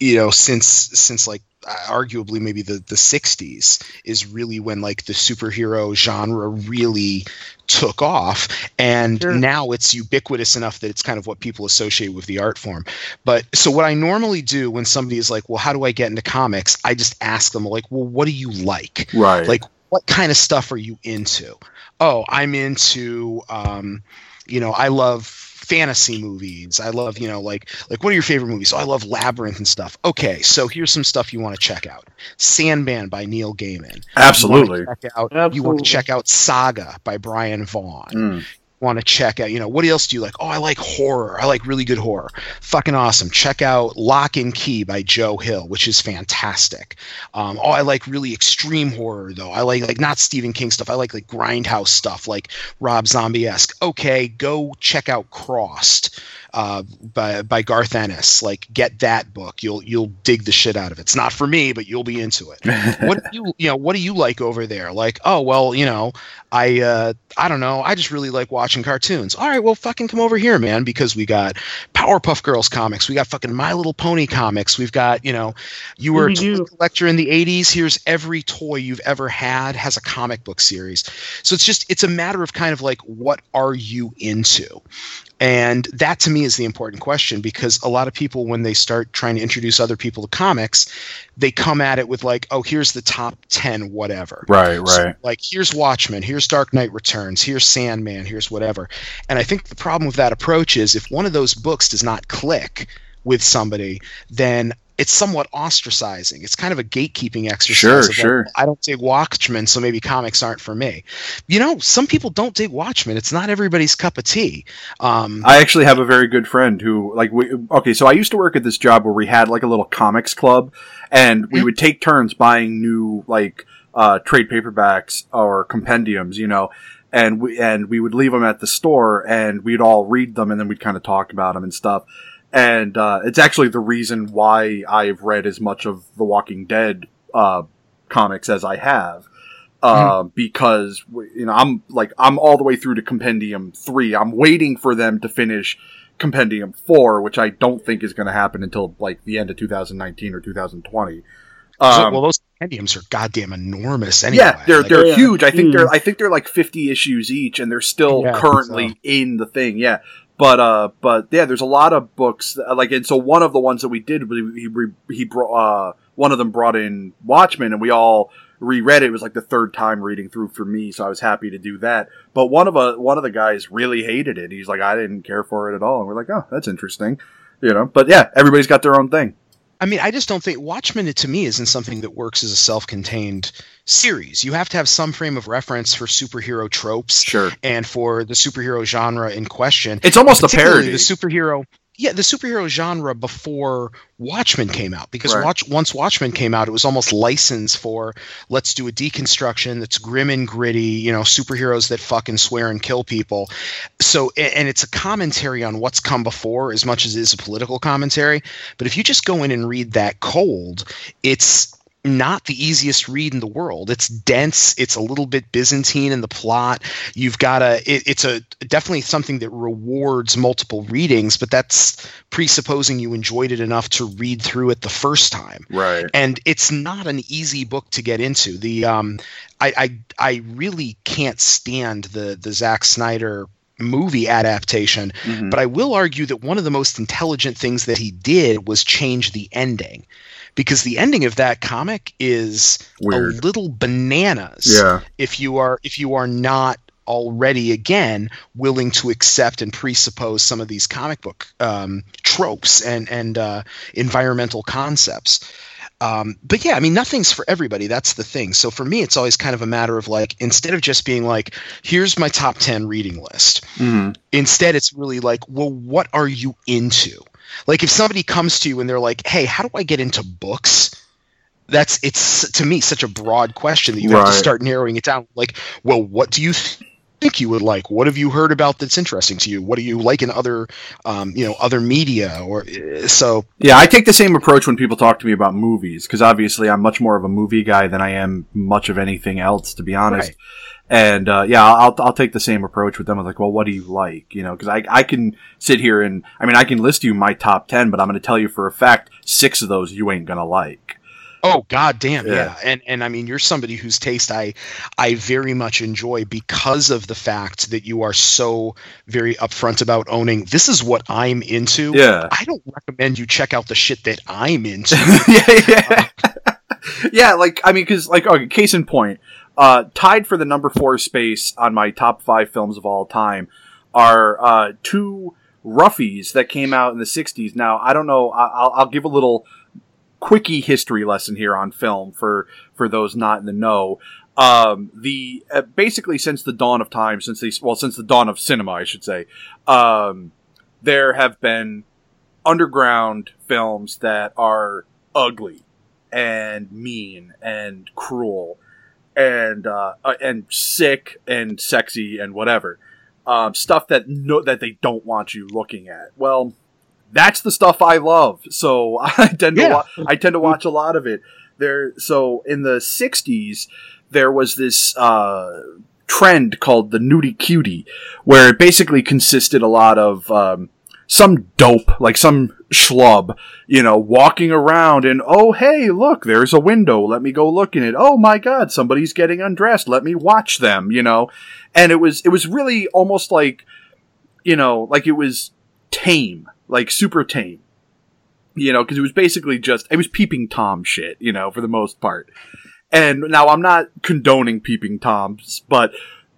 You know, since since like arguably maybe the the 60s is really when like the superhero genre really took off. And Sure. now it's ubiquitous enough that it's kind of what people associate with the art form. But so what i normally do when somebody is like well how do i get into comics? I just ask them like well what do you like? Right. like what kind of stuff are you into? Oh i'm into um you know i love fantasy movies i love you know like like what are your favorite movies oh, i love labyrinth and stuff okay so here's some stuff you want to check out sandman by neil gaiman Absolutely. you want to check out, you Absolutely. want to check out saga by brian Vaughan. Mm. Want to check out, you know, what else do you like? Oh, I like horror. I like really good horror. Fucking awesome. Check out Locke and Key by Joe Hill, which is fantastic. Um, oh, I like really extreme horror though. I like like not Stephen King stuff. I like like grindhouse stuff, like Rob Zombie esque. Okay, go check out Crossed uh, by by Garth Ennis. Like, get that book. You'll you'll dig the shit out of it. It's not for me, but you'll be into it. what do you you know? What do you like over there? Like, oh well, you know, I uh, I don't know. I just really like watching cartoons. All right, well, fucking come over here, man, because we got Powerpuff Girls comics. We got fucking My Little Pony comics. We've got you know, you were a toy collector in the '80s. Here's every toy you've ever had has a comic book series. So it's just it's a matter of kind of like what are you into. And that to me is the important question because a lot of people, when they start trying to introduce other people to comics, they come at it with like, oh, here's the top 10, whatever. Right, right. So, like, here's Watchmen, here's Dark Knight Returns, here's Sandman, here's whatever. And I think the problem with that approach is if one of those books does not click with somebody, then it's somewhat ostracizing. It's kind of a gatekeeping exercise. Sure, like, sure. I don't dig Watchmen, so maybe comics aren't for me. You know, some people don't dig Watchmen. It's not everybody's cup of tea. Um, I actually have a very good friend who, like, we, okay, so I used to work at this job where we had like a little comics club, and we would take turns buying new like uh, trade paperbacks or compendiums, you know, and we and we would leave them at the store, and we'd all read them, and then we'd kind of talk about them and stuff. And uh, it's actually the reason why I've read as much of the Walking Dead uh, comics as I have uh, because you know I'm like I'm all the way through to Compendium three. I'm waiting for them to finish Compendium four, which I don't think is going to happen until like the end of 2019 or 2020. so- Um, well, those compendiums are goddamn enormous. Anyway, yeah, they're Like, they're yeah. huge. I think they're I think they're like 50 issues each, and they're still Yeah, currently so. in the thing. Yeah. But uh, but yeah, there's a lot of books that- like, and so one of the ones that we did, we- he he brought uh, one of them brought in Watchmen, and we all reread it. It was like the third time reading through for me, so I was happy to do that. But one of a one of the guys really hated it. He's like, I didn't care for it at all, and we're like, oh, that's interesting, you know. But yeah, everybody's got their own thing. I mean, I just don't think Watchmen to me isn't something that works as a self-contained series. You have to have some frame of reference for superhero tropes Sure, and for the superhero genre in question. it's almost a parody. The superhero, yeah, the superhero genre before Watchmen came out, because Right. Watch, once Watchmen came out, it was almost licensed for let's do a deconstruction that's grim and gritty, you know, superheroes that fucking swear and kill people. So, and it's a commentary on what's come before as much as it is a political commentary. But if you just go in and read that cold, it's not the easiest read in the world. It's dense. It's a little bit Byzantine in the plot. You've got a. It, it's a definitely something that rewards multiple readings, but that's presupposing you enjoyed it enough to read through it the first time. right. And it's not an easy book to get into. The um, I I, I really can't stand the the Zack Snyder movie adaptation. Mhm. But I will argue that one of the most intelligent things that he did was change the ending. Because the ending of that comic is Weird. a little bananas Yeah. if you are if you are not already again willing to accept and presuppose some of these comic book um, tropes and and uh, environmental concepts. Um, but yeah, I mean, nothing's for everybody. That's the thing. So for me, it's always kind of a matter of like, instead of just being like, here's my top 10 reading list, hmm instead it's really like, well, what are you into? Like if somebody comes to you and they're like, hey, how do I get into books? That's it's to me such a broad question that you have to start narrowing it down. Like, well, what do you th- think you would like? What have you heard about that's interesting to you? What do you like in other, um, you know, other media? Or uh, so Yeah, I take the same approach when people talk to me about movies because obviously I'm much more of a movie guy than I am much of anything else, to be honest. Right. And uh, yeah, I'll I'll take the same approach with them. I'm like, well, what do you like? You know, because I I can sit here and I mean I can list you my top ten, but I'm going to tell you for a fact six of those you ain't gonna like. Oh god damn, yeah. Yeah. And and I mean you're somebody whose taste I I very much enjoy because of the fact that you are so very upfront about owning this is what I'm into. Yeah. I don't recommend you check out the shit that I'm into. yeah, yeah. yeah, like I mean, because like, okay, case in point, uh, tied for the number four space on my top five films of all time are uh, two roughies that came out in the '60s. Now, I don't know. I'll, I'll give a little quickie history lesson here on film for for those not in the know. Um, the uh, basically since the dawn of time, since they well, since the dawn of cinema, I should say, um, there have been underground films that are ugly and mean and cruel and uh, uh, and sick and sexy and whatever um, stuff that no that they don't want you looking at. Well, that's the stuff I love. So I tend to Yeah. wa- I tend to watch a lot of it. There, so in the '60s, there was this uh, trend called the nudie cutie, where it basically consisted a lot of um, some dope, like some schlub, you know, walking around and, oh, hey, look, there's a window. Let me go look in it. Oh my God, somebody's getting undressed. Let me watch them, you know? And it was, it was really almost like, you know, like it was tame, like super tame, you know, cause it was basically just, it was peeping Tom shit, you know, for the most part. And now I'm not condoning peeping Toms, but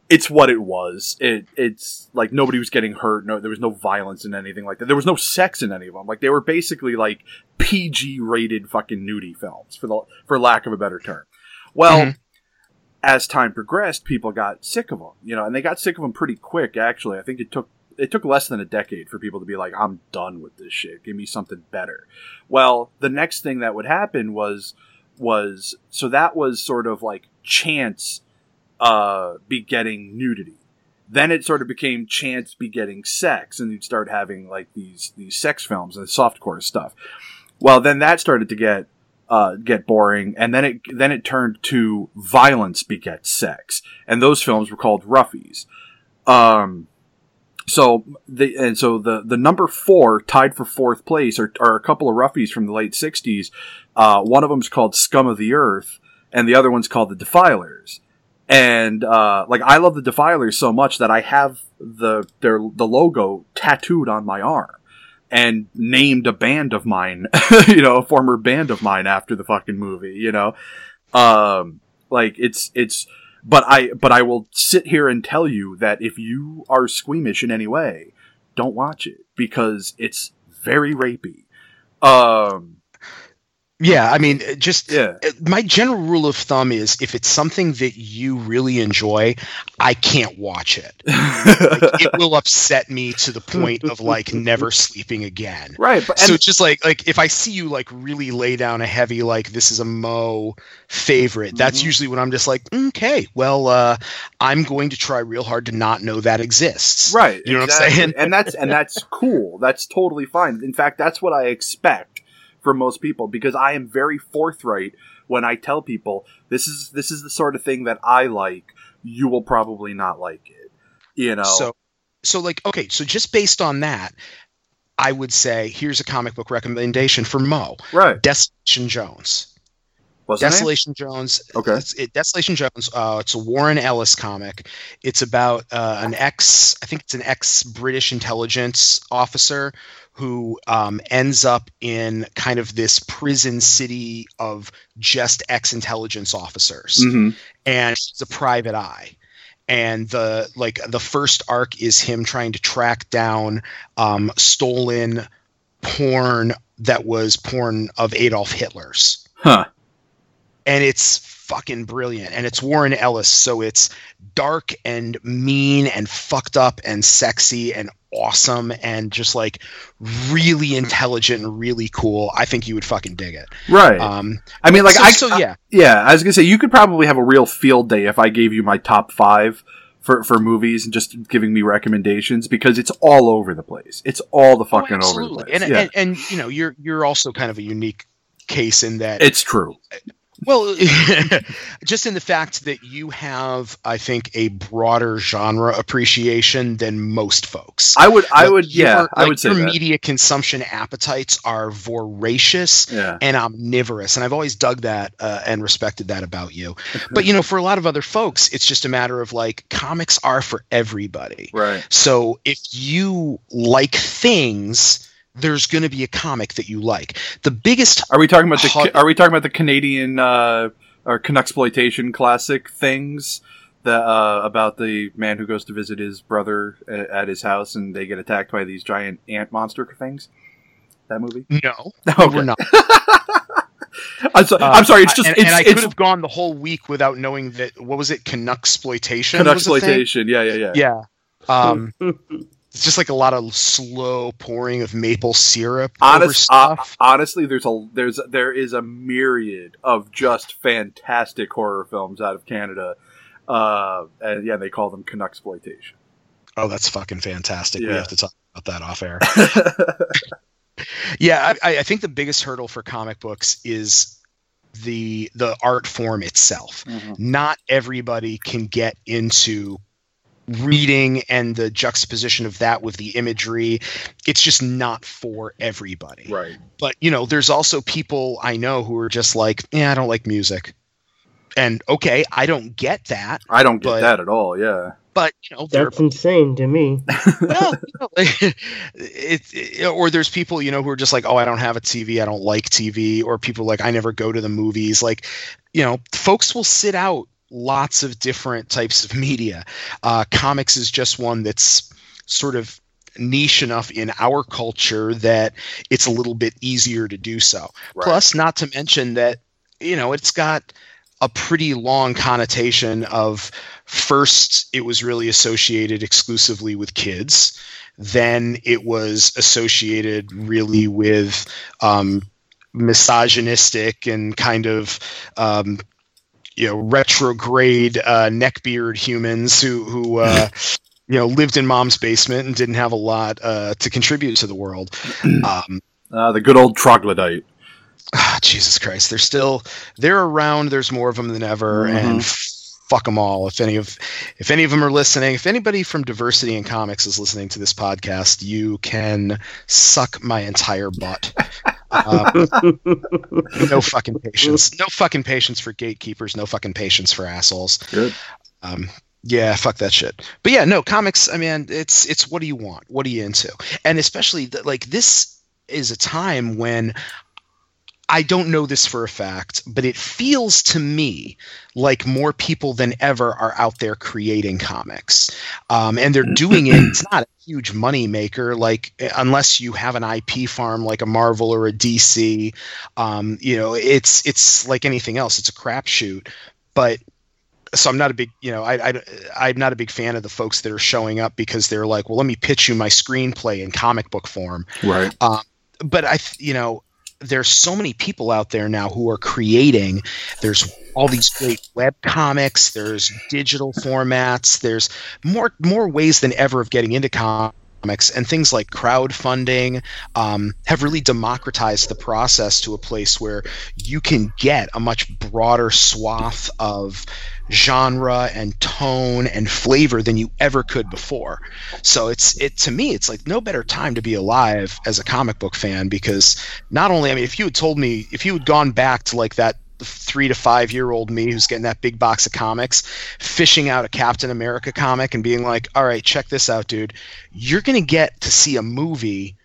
it's what it was. It it's like nobody was getting hurt. No, there was no violence in anything like that. There was no sex in any of them. Like they were basically like PG rated fucking nudie films for the for lack of a better term. Well, Mhm. as time progressed, people got sick of them. You know, and they got sick of them pretty quick. Actually, I think it took it took less than a decade for people to be like, "I'm done with this shit. Give me something better." Well, the next thing that would happen was was so that was sort of like chance uh, begetting nudity. Then it sort of became chance begetting sex, and you'd start having like these these sex films and softcore stuff. Well, then that started to get uh, get boring, and then it then it turned to violence begets sex, and those films were called roughies. Um, so the and so the the number four tied for fourth place are, are a couple of roughies from the late '60s. Uh, one of them's called Scum of the Earth, and the other one's called The Defilers. And uh, like I love the Defilers so much that I have the their the logo tattooed on my arm and named a band of mine, you know, a former band of mine after the fucking movie, you know. Um like it's it's but I but I will sit here and tell you that if you are squeamish in any way, don't watch it because it's very rapey. Um Yeah, I mean, just Yeah. uh, my general rule of thumb is if it's something that you really enjoy, I can't watch it. Like, it will upset me to the point of like never sleeping again. right, but so and- it's just like like if I see you like really lay down a heavy like this is a Mo favorite, that's Mhm. usually when I'm just like okay, well uh, I'm going to try real hard to not know that exists. Right. You know what I'm saying? and that's and that's cool. That's totally fine. In fact, that's what I expect from most people because I am very forthright when I tell people this is this is the sort of thing that I like. You will probably not like it. You know. So, so like, okay, so just based on that, I would say here's a comic book recommendation for Mo: right. Destination Jones. What's? Desolation Jones. Okay. It's, it, Desolation Jones. Uh, it's a Warren Ellis comic. It's about uh, an ex. I think it's an ex British intelligence officer who um, ends up in kind of this prison city of just ex intelligence officers, hmm and he's a private eye. And the like the first arc is him trying to track down um, stolen porn that was porn of Adolf Hitler's Huh. And it's fucking brilliant and it's warren ellis so it's dark and mean and fucked up and sexy and awesome and just like really intelligent and really cool i think you would fucking dig it Right. um I mean, like, so, I, so yeah yeah, I was gonna say you could probably have a real field day if I gave you my top five for for movies and just giving me recommendations because it's all over the place. It's all the Oh, fucking over the absolutely. place. and, yeah, and and you know you're you're also kind of a unique case in that it's true. Well, just in the fact that you have, I think, a broader genre appreciation than most folks. I would, I Like, would, yeah, your- I like, would say your that. media consumption appetites are voracious Yeah, and omnivorous, and I've always dug that uh, and respected that about you. But you know, for a lot of other folks, it's just a matter of like comics are for everybody. right. So if you like things, there's going to be a comic that you like. The biggest Are we talking about the? Hot- Are we talking about the Canadian uh, or exploitation classic things? That, uh, about the man who goes to visit his brother a- at his house and they get attacked by these giant ant monster things. That movie? no, Okay. we're not. I'm, so, Uh, I'm sorry. It's just and, it's, and I it's could have gone the whole week without knowing that. What was it? Canucksploitation. Canuck was a thing? exploitation. Yeah, yeah, yeah. Yeah. Um, it's just like a lot of slow pouring of maple syrup over Honest, uh, stuff. honestly, there's a there's there is a myriad of just fantastic horror films out of Canada, uh, and yeah, they call them Canuck exploitation. oh, that's fucking fantastic. We have to talk about that off air. yeah, I, I think the biggest hurdle for comic books is the the art form itself. Mhm. Not everybody can get into reading and the juxtaposition of that with the imagery. It's just not for everybody. Right. but you know there's also people i know who are just like yeah i don't like music and okay i don't get that I don't get But- that at all. Yeah. but you know there That's insane to me. well, you know, it, it- or there's people you know who are just like oh i don't have a tv i don't like tv or people like i never go to the movies like you know folks will sit out lots of different types of media. Uh, comics is just one that's sort of niche enough in our culture that it's a little bit easier to do so. Right. plus not to mention that you know it's got a pretty long connotation of first it was really associated exclusively with kids. Then it was associated really with um, misogynistic and kind of um, you know retrograde uh, neckbeard humans who who uh, you know lived in mom's basement and didn't have a lot uh, to contribute to the world um, Uh, the good old troglodyte. ah, Jesus Christ, they're still they're around. There's more of them than ever, and fuck them all. If any of if any of them are listening, if anybody from Diversity in Comics is listening to this podcast, you can suck my entire butt. Uh, no fucking patience. No fucking patience for gatekeepers. No fucking patience for assholes. Good. Um, yeah, fuck that shit. But yeah, no comics. I mean, it's it's what do you want? What are you into? And especially th- like this is a time when I don't know this for a fact, but it feels to me like more people than ever are out there creating comics, um, and they're doing it. It's not a huge money maker, like unless you have an IP farm like a Marvel or a DC. Um, you know, it's it's like anything else. It's a crapshoot, but so I'm not a big, you know, I, I, I'm not a big fan of the folks that are showing up because they're like, well, let me pitch you my screenplay in comic book form. Right. But I, you know, there's so many people out there now who are creating. There's all these great web comics. There's digital formats. There's more more ways than ever of getting into comics, and things like crowdfunding um, have really democratized the process to a place where you can get a much broader swath of genre and tone and flavor than you ever could before. So it's it to me it's like no better time to be alive as a comic book fan because not only I mean if you had told me if you had gone back to like that three to five year old me who's getting that big box of comics, fishing out a Captain America comic and being like, all right, check this out, dude. You're going to get to see a movie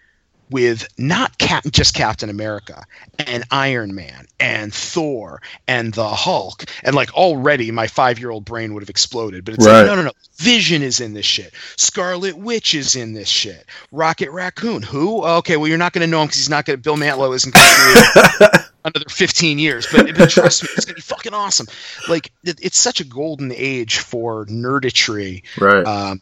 with not Cap- just Captain America and Iron Man and Thor and the Hulk and like already my five year old brain would have exploded. But it's Right. like no no no. Vision is in this shit. Scarlet Witch is in this shit. Rocket Raccoon. Who? Okay, well you're not going to know him because he's not going. to Bill Mantlo isn't going to another 15 years. But, but trust me, it's going to be fucking awesome. Like it, it's such a golden age for nerditry. Right. Um,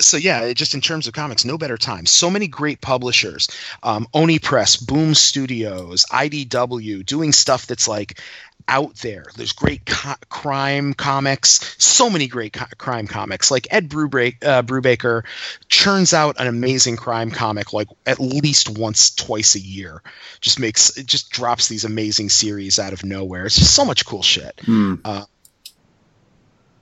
so yeah, just in terms of comics, no better time. So many great publishers, um, Oni Press, Boom Studios, IDW, doing stuff that's like out there. There's great co- crime comics, so many great co- crime comics. Like Ed Brubaker, uh, Brubaker churns out an amazing crime comic like at least once, twice a year. Just makes it just drops these amazing series out of nowhere. It's just so much cool shit. Hmm. Uh,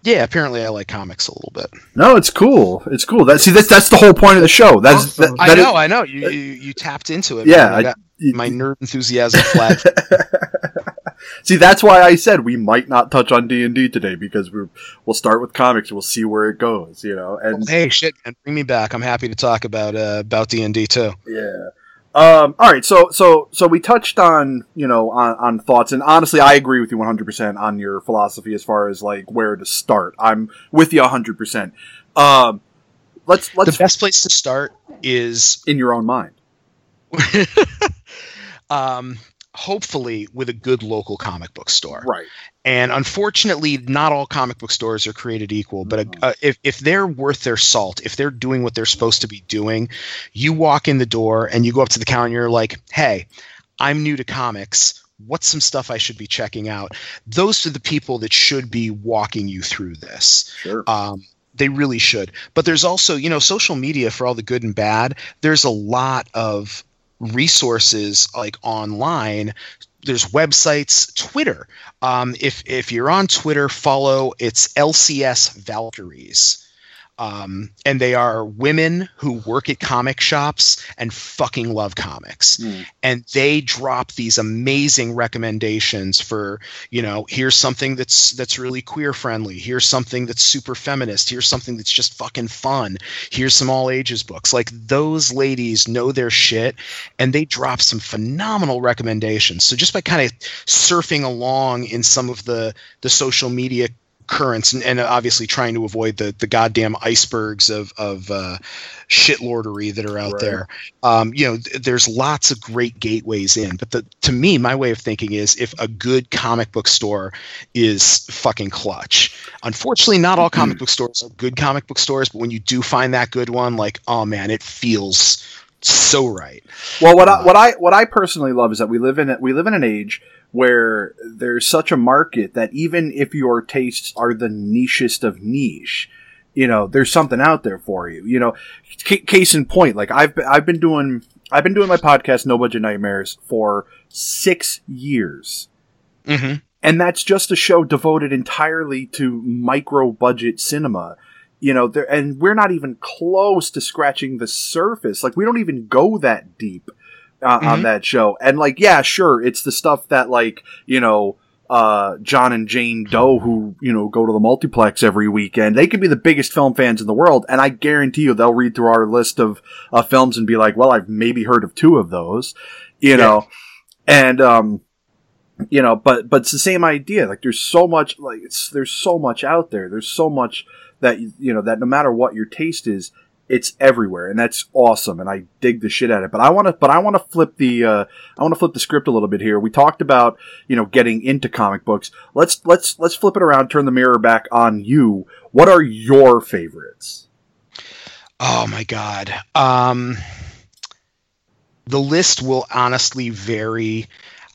yeah, apparently I like comics a little bit. No, it's cool. It's cool. That see, that's that's the whole point of the show. That's Awesome. that, I that is- know, I know. You, you you tapped into it. Yeah. I I- you- my nerd enthusiasm flat. See, that's why I said we might not touch on D and D today because we're we'll start with comics. We'll see where it goes. You know, and hey, shit, man, bring me back. I'm happy to talk about uh, about D and D too. Yeah. Um, all right. So, so, so we touched on, you know, on, on thoughts and honestly, I agree with you 100% on your philosophy as far as like where to start. I'm with you 100%. Um, let's, let's, The best place to start is in your own mind. um, hopefully with a good local comic book store. Right. And unfortunately, not all comic book stores are created equal. But uh, if, if they're worth their salt, if they're doing what they're supposed to be doing, you walk in the door and you go up to the counter and you're like, hey, I'm new to comics. What's some stuff I should be checking out? Those are the people that should be walking you through this. Sure. Um, they really should. But there's also, you know, social media for all the good and bad. There's a lot of resources like online. There's websites, Twitter. Um, if if you're on Twitter, follow it's LCS Valkyries. Um, and they are women who work at comic shops and fucking love comics. Hmm. And they drop these amazing recommendations for, you know, here's something that's that's really queer friendly. Here's something that's super feminist. Here's something that's just fucking fun. Here's some all ages books. Like those ladies know their shit and they drop some phenomenal recommendations. So just by kind of surfing along in some of the the social media currents and, and obviously trying to avoid the the goddamn icebergs of of uh, shitlordery that are out Right. there. Um, you know, th- there's lots of great gateways in, but the to me, my way of thinking is if a good comic book store is fucking clutch. Unfortunately, not all comic book stores are good comic book stores, but when you do find that good one, like oh man, it feels so right. Well, what I what I what I personally love is that we live in we live in an age where there's such a market that even if your tastes are the nichest of niche, you know, there's something out there for you. You know, c- case in point, like I've been, I've been doing I've been doing my podcast No Budget Nightmares for six years. Mm-hmm. and that's just a show devoted entirely to micro budget cinema you know there and we're not even close to scratching the surface. Like we don't even go that deep uh, on Mhm. that show. And like yeah sure it's the stuff that like you know uh, John and Jane Doe, who you know go to the multiplex every weekend, they could be the biggest film fans in the world, and I guarantee you they'll read through our list of uh, films and be like, "Well, I've maybe heard of two of those," you know, and um, you know but but it's the same idea. Like there's so much like it's there's so much out there. There's so much that you know that no matter what your taste is it's everywhere and that's awesome and i dig the shit at it but i want to but i want to flip the uh i want to flip the script a little bit here we talked about you know getting into comic books let's let's let's flip it around turn the mirror back on you what are your favorites Oh my god. Um, the list will honestly vary.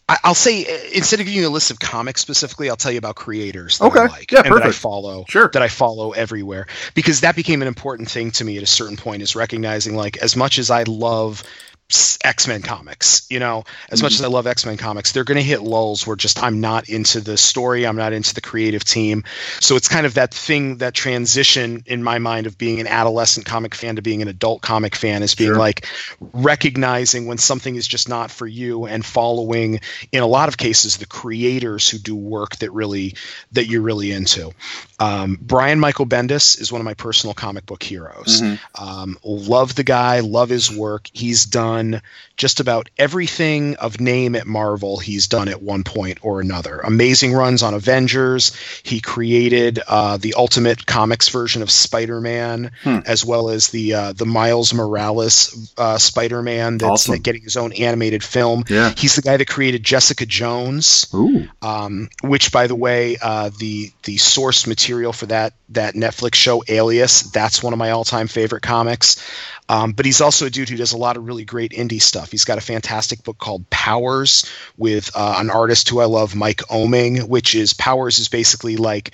I, I'll say uh, instead of giving you a list of comics specifically, I'll tell you about creators that I Okay. like Yeah, and that I follow. Sure. That I follow everywhere because that became an important thing to me at a certain point. Is recognizing like as much as I love X Men comics. You know, as much as I love X Men comics, they're going to hit lulls where just I'm not into the story, I'm not into the creative team. So it's kind of that thing, that transition in my mind of being an adolescent comic fan to being an adult comic fan is being Sure. like recognizing when something is just not for you and following, in a lot of cases, the creators who do work that really that you're really into. Um, Brian Michael Bendis is one of my personal comic book heroes. Um, love the guy, love his work. He's done on just about everything of name at Marvel. He's done at one point or another. Amazing runs on Avengers. He created uh, the Ultimate Comics version of Spider-Man, as well as the uh, the Miles Morales uh, Spider-Man that's Awesome. getting his own animated film. Yeah. He's the guy that created Jessica Jones Ooh. um, which by the way uh, the the source material for that that netflix show alias that's one of my all-time favorite comics um, but he's also a dude who does a lot of really great indie stuff he's got a fantastic book called powers with uh, an artist who i love mike Oeming which is powers is basically like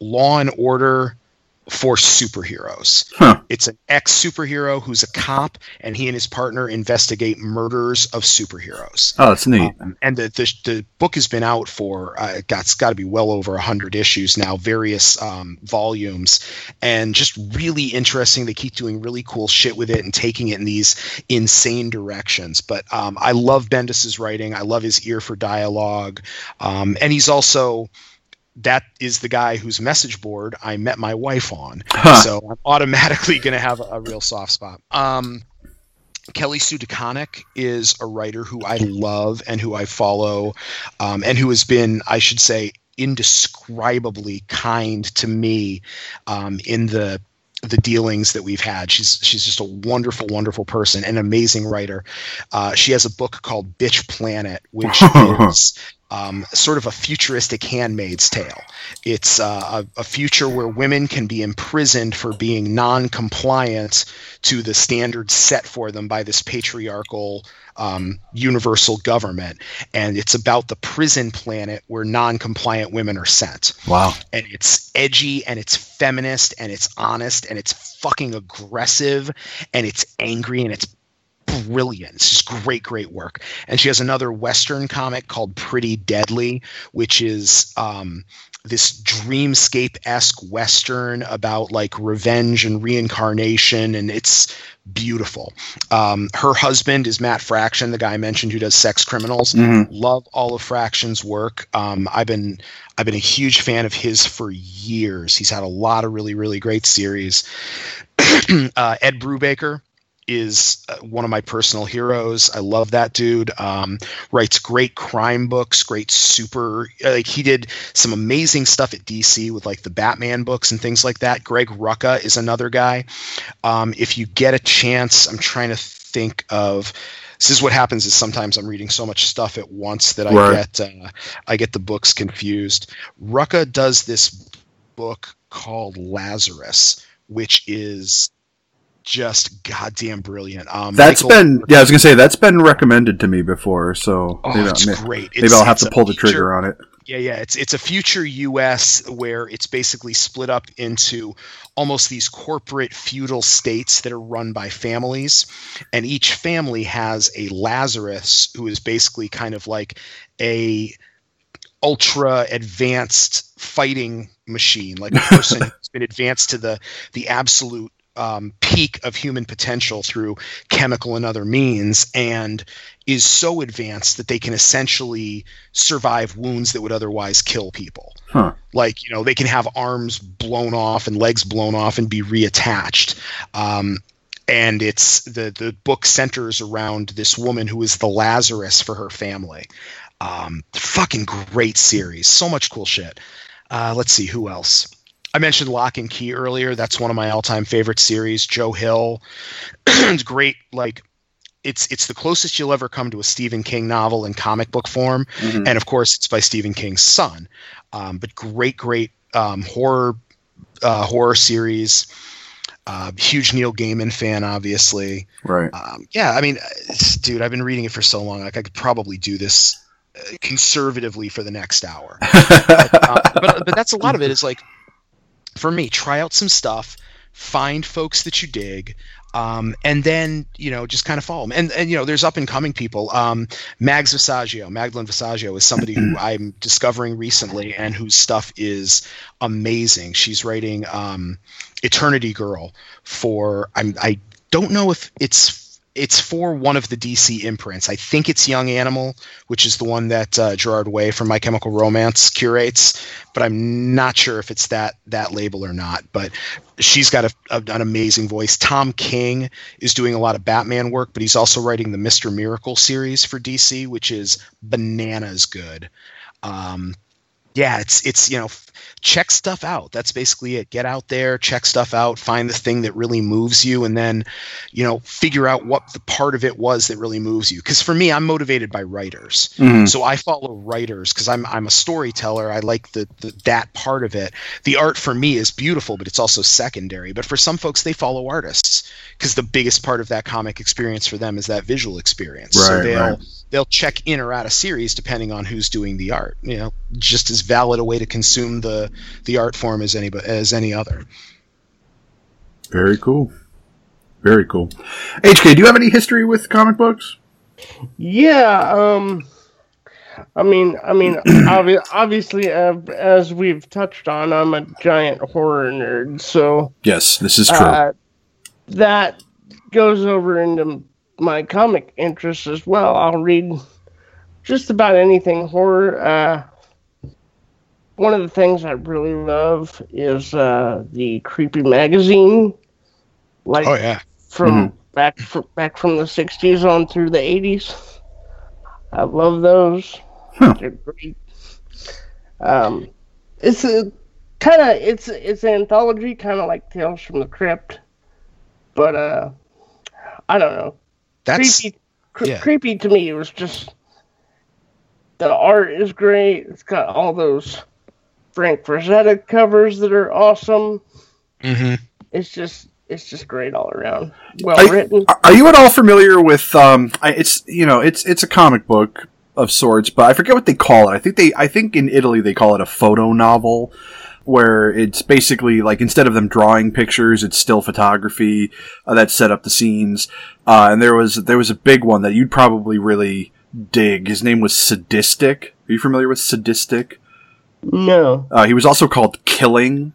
law and order for superheroes Huh. it's an ex superhero who's a cop and he and his partner investigate murders of superheroes Oh, that's neat. um, and the, the the book has been out for uh, got, it's got to be well over hundred issues now, various um, volumes, and just really interesting. They keep doing really cool shit with it and taking it in these insane directions. But um, I love Bendis's writing. I love his ear for dialogue, um, and he's also that is the guy whose message board I met my wife on. Huh. So I'm automatically going to have a, a real soft spot. Um, Kelly Sue DeConnick is a writer who I love and who I follow, um, and who has been, I should say, indescribably kind to me um, in the the dealings that we've had. She's she's just a wonderful, wonderful person, an amazing writer. Uh, she has a book called Bitch Planet, which is um, sort of a futuristic Handmaid's Tale. It's uh, a, a future where women can be imprisoned for being non-compliant to the standards set for them by this patriarchal um, universal government, and it's about the prison planet where non-compliant women are sent Wow. and it's edgy and it's feminist and it's honest and it's fucking aggressive and it's angry and it's brilliant. It's just great, great work. And she has another Western comic called Pretty Deadly, which is um, this dreamscape esque Western about like revenge and reincarnation, and it's beautiful. Um, her husband is Matt Fraction, the guy I mentioned who does Sex Criminals. Mhm. Love all of Fraction's work. Um, I've been I've been a huge fan of his for years. He's had a lot of really, really great series. uh, Ed Brubaker is uh, one of my personal heroes. I love that dude. Um, writes great crime books, great super. Like he did some amazing stuff at DC with like the Batman books and things like that. Greg Rucka is another guy. Um, if you get a chance, I'm trying to think of. This is what happens is sometimes I'm reading so much stuff at once that I Right. get uh, I get the books confused. Rucka does this book called Lazarus, which is just goddamn brilliant. Um, That's Michael- been yeah. I was gonna say that's been recommended to me before. So Oh, maybe, it's great. maybe It's- I'll have to pull the trigger on it. Yeah, yeah. It's it's a future U.S. where it's basically split up into almost these corporate feudal states that are run by families, and each family has a Lazarus who is basically kind of like a ultra advanced fighting machine, like a person who's been advanced to the the absolute um, peak of human potential through chemical and other means, and is so advanced that they can essentially survive wounds that would otherwise kill people. Huh. Like you know, they can have arms blown off and legs blown off and be reattached. Um, and it's the the book centers around this woman who is the Lazarus for her family. Um, fucking great series, so much cool shit. Uh, let's see who else. I mentioned Locke and Key earlier. That's one of my all-time favorite series. Joe Hill, it's great. Like, it's it's the closest you'll ever come to a Stephen King novel in comic book form, Mhm. and of course, it's by Stephen King's son. Um, but great, great um, horror uh, horror series. Uh, huge Neil Gaiman fan, obviously. Right. Um, yeah, I mean, dude, I've been reading it for so long. Like, I could probably do this uh, conservatively for the next hour. Uh, but but that's a lot of it. Is like, for me, try out some stuff, find folks that you dig, um, and then you know just kind of follow them. And and you know there's up and coming people. Um, Mags Visaggio, Magdalene Visaggio is somebody who I'm discovering recently and whose stuff is amazing. She's writing um, Eternity Girl for I'm I don't know if it's it's for one of the DC imprints. I think it's Young Animal, which is the one that uh, Gerard Way from My Chemical Romance curates, but I'm not sure if it's that that label or not. But she's got a, a, an amazing voice. Tom King is doing a lot of Batman work, but he's also writing the Mister Miracle series for DC, which is bananas good. Um, yeah, it's it's you know check stuff out. That's basically it. Get out there, check stuff out, find the thing that really moves you, and then, you know, figure out what the part of it was that really moves you. Because for me, I'm motivated by writers, Mhm. so I follow writers because I'm I'm a storyteller. I like the, the that part of it. The art for me is beautiful, but it's also secondary. But for some folks, they follow artists because the biggest part of that comic experience for them is that visual experience. so Right, they'll right. They'll check in or out of series depending on who's doing the art. You know, just as valid a way to consume the the art form as any as any other. Very cool. Very cool. HK, do you have any history with comic books? Yeah, um, I mean, I mean, obvi- obviously, uh, as we've touched on, I'm a giant horror nerd, so Yes, this is true. uh, that goes over into my comic interests as well. I'll read just about anything horror. Uh, one of the things I really love is uh, the creepy magazine, like Oh yeah, from back fr- back from the '60s on through the '80s. I love those. Huh. They're great. Um, it's a kind of it's it's an anthology, kind of like Tales from the Crypt, but uh, I don't know. That's creepy, cre- yeah. creepy to me. It was just the art is great. It's got all those Frank Frazetta covers that are awesome. mhm. It's just it's just great all around. Well I- written. Are- Are you at all familiar with? Um, I, it's you know, it's it's a comic book of sorts, but I forget what they call it. I think they, I think in Italy they call it a photo novel, where it's basically like instead of them drawing pictures, it's still photography uh, that set up the scenes. Uh, and there was there was a big one that you'd probably really dig. His name was Sadistik. Are you familiar with Sadistik? No. Uh, he was also called Killing.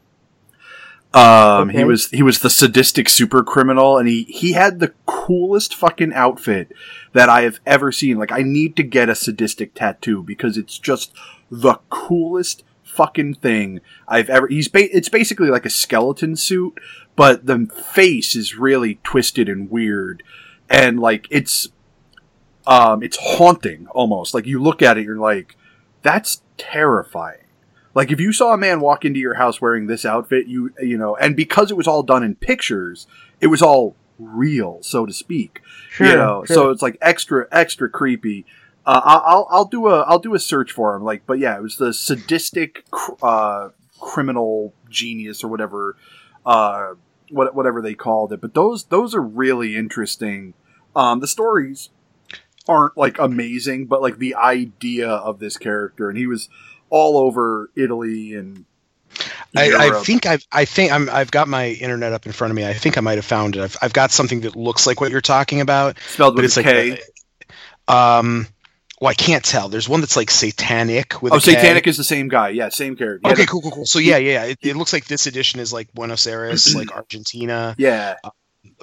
Um, he was he was the sadistic super criminal, and he he had the coolest fucking outfit that I have ever seen. Like, I need to get a sadistic tattoo because it's just the coolest fucking thing I've ever. He's ba- it's basically like a skeleton suit, but the face is really twisted and weird, and like it's um it's haunting almost. Like you look at it, you're like, that's terrifying. Like if you saw a man walk into your house wearing this outfit, you you know, and because it was all done in pictures, it was all real, so to speak. Sure. you know, sure. so it's like extra extra creepy. Uh, I'll I'll- do a I'll do a search for him. Like, but yeah, it was the sadistic cr- uh, criminal genius or whatever, uh, what whatever they called it. But those those are really interesting. Um, the stories aren't like amazing, but like the idea of this character, and he was all over Italy and I, I think I've I think I'm I've got my internet up in front of me. I think I might have found it. I've, I've got something that looks like what you're talking about, spelled but with it's a like K. uh, um. Well, I can't tell. There's one that's like satanic with oh, a K. Satanik is the same guy. Yeah, same character. Yeah, Okay, cool, cool, cool. So yeah, yeah, it, it looks like this edition is like Buenos Aires, like Argentina Yeah,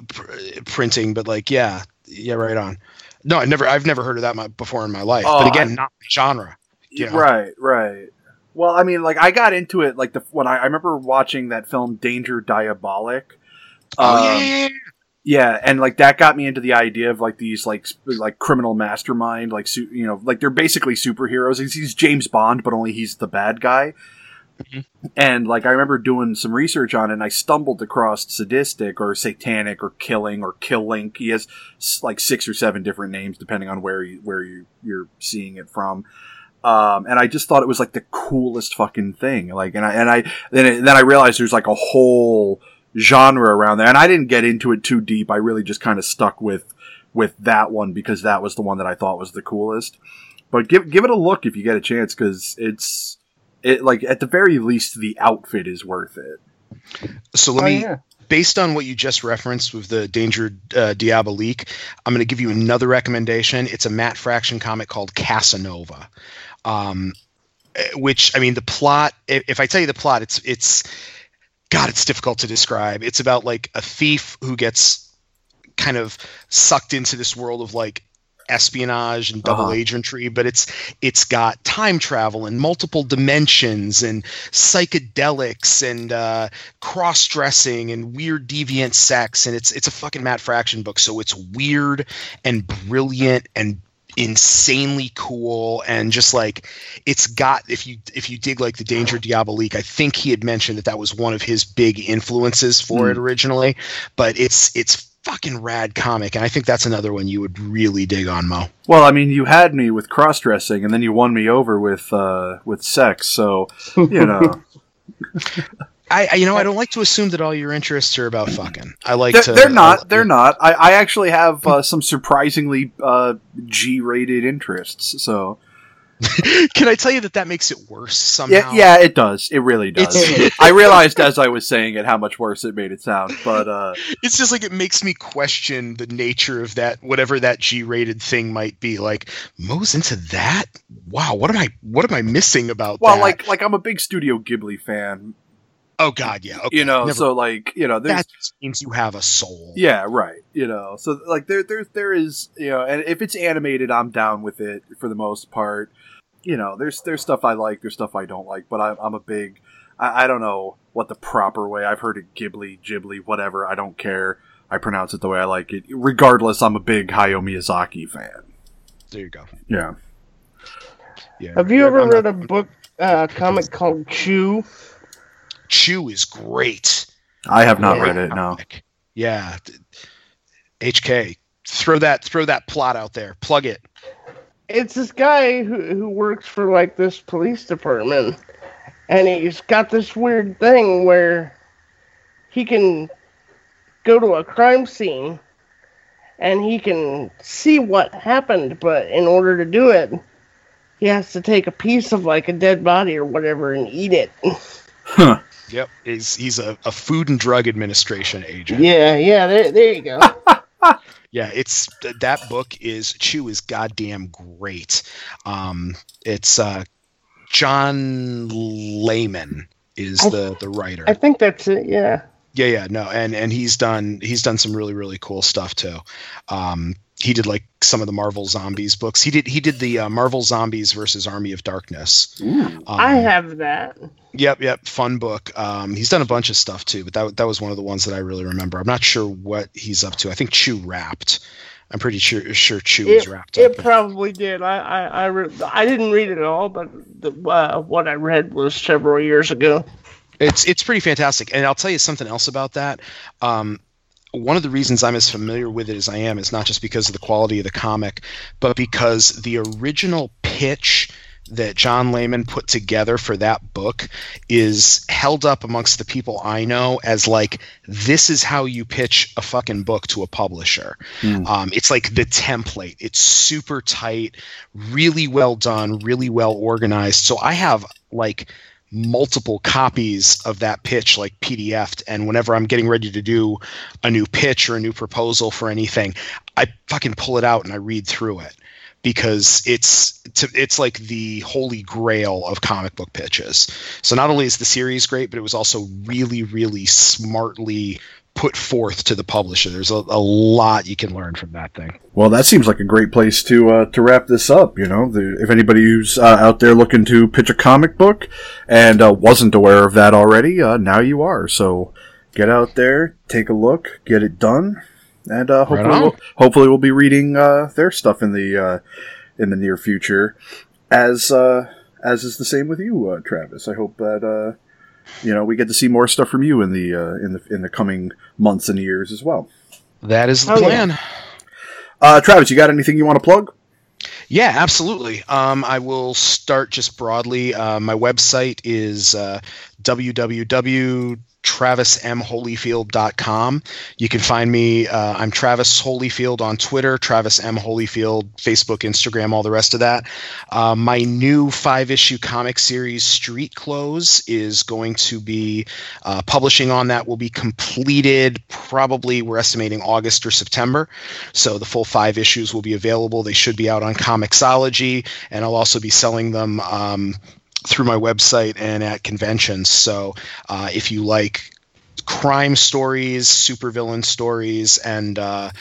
pr- printing, but like yeah, yeah, right on. No, I never, I've never heard of that my, before in my life. Oh, but again, I- not genre. Yeah. Right, right. Well, I mean, like I got into it like the when I, I remember watching that film Danger Diabolik. Oh Um, yeah, yeah, yeah. Yeah, and like that got me into the idea of like these like sp- like criminal mastermind, like su- you know, like they're basically superheroes. He's, he's James Bond, but only he's the bad guy. Mhm. And like I remember doing some research on it, and I stumbled across sadistic or satanic or killing or Kilink. He has like six or seven different names depending on where you where you you're seeing it from. Um, and I just thought it was like the coolest fucking thing. Like, and I and I then it, then I realized there's like a whole genre around there, and I didn't get into it too deep. I really just kind of stuck with with that one because that was the one that I thought was the coolest. But give give it a look if you get a chance because it's it like at the very least the outfit is worth it. So let Oh, me yeah. based on what you just referenced with the Danger uh, Diabolik, I'm going to give you another recommendation. It's a Matt Fraction comic called Casanova, um, eh, which I mean the plot. If, if I tell you the plot, it's it's God, it's difficult to describe. It's about like a thief who gets kind of sucked into this world of like espionage and double Uh-huh. agentry but it's it's got time travel and multiple dimensions and psychedelics and uh, cross-dressing and weird deviant sex and it's it's a fucking Matt Fraction book so it's weird and brilliant and insanely cool and just like it's got if you if you dig like the danger diabolik i think he had mentioned that that was one of his big influences for it originally but it's it's fucking rad comic and i think that's another one you would really dig on mo Well, I mean, you had me with cross dressing, and then you won me over with uh, with sex. So you know, I, I you know i don't like to assume that all your interests are about fucking i like they're, to they're not. They're not. I, I actually have uh, some surprisingly uh, G rated interests. So can i tell you that that makes it worse yeah, somehow yeah, it does. It really does. I realized as I was saying it how much worse it made it sound. But uh, it's just like it makes me question the nature of that whatever that g-rated thing might be like mo's into that wow what am i what am i missing about well, that like like I'm a big Studio Ghibli fan. Oh god yeah okay. You know, Never- so like you know, there's that just means you have a soul Yeah, right. You know, so like there, there, there is, you know, and if it's animated, I'm down with it for the most part. You know, there's there's stuff I like, there's stuff I don't like, but I, I'm a big, I, I don't know what the proper way. I've heard it Ghibli, Ghibli, whatever. I don't care. I pronounce it the way I like it. Regardless, I'm a big Hayao Miyazaki fan. there you go Yeah. yeah Have you ever I'm read not- a book, uh, comic called Chew? Chew is great I have not Great read it. No. yeah hk throw that throw that plot out there plug it It's this guy who who works for like this police department, and he's got this weird thing where he can go to a crime scene and he can see what happened, but in order to do it, he has to take a piece of like a dead body or whatever and eat it. Yep he's he's a, a food and drug administration agent yeah, yeah, there, there you go. Yeah, it's that book is Chew is goddamn great. Um, it's uh, John Layman is I- the the writer. I think that's it. Yeah. yeah, yeah, no, and and he's done he's done some really really cool stuff too. Um, he did like some of the Marvel Zombies books. He did he did the uh, Marvel Zombies versus Army of Darkness. Um, I have that. Yep, yep, fun book. Um, he's done a bunch of stuff too, but that that was one of the ones that I really remember. I'm not sure what he's up to. I think Chew wrapped. I'm pretty sure sure Chew is It, wrapped it up. probably did. I I I, re- I didn't read it at all, but the, uh, what I read was several years ago. It's it's pretty fantastic, and I'll tell you something else about that. Um, one of the reasons I'm as familiar with it as I am is not just because of the quality of the comic, but because the original pitch that John Layman put together for that book is held up amongst the people I know as like this is how you pitch a fucking book to a publisher. Um, it's like the template. It's super tight, really well done, really well organized. So I have like multiple copies of that pitch like pdf'd and whenever i'm getting ready to do a new pitch or a new proposal for anything i fucking pull it out and i read through it because it's it's like the holy grail of comic book pitches. So not only is the series great but it was also really really smartly put forth to the publisher there's a, a lot you can learn from that thing Well, that seems like a great place to uh, to wrap this up. You know, the, if anybody who's uh, out there looking to pitch a comic book and uh, wasn't aware of that already, uh, now you are. So get out there, take a look, get it done, and uh, hopefully, on. we'll, hopefully we'll be reading uh, their stuff in the uh, in the near future. As uh, as is the same with you, uh, Travis. I hope that uh, you know we get to see more stuff from you in the uh, in the in the coming months and years as well. that is the Oh, yeah. plan Uh, Travis, you got anything you want to plug? Yeah, absolutely. Um, I will start just broadly. Uh, my website is uh, www travismholyfield.com. You can find me. Uh, I'm Travis Holyfield on Twitter, Travis M. Holyfield, Facebook, Instagram, all the rest of that. Uh, my new five issue comic series, Street Clothes, is going to be uh, publishing on that, will be completed probably, we're estimating August or September. So the full five issues will be available. They should be out on Comixology, and I'll also be selling them. Um, through my website and at conventions. So uh, if you like crime stories, supervillain stories, and uh,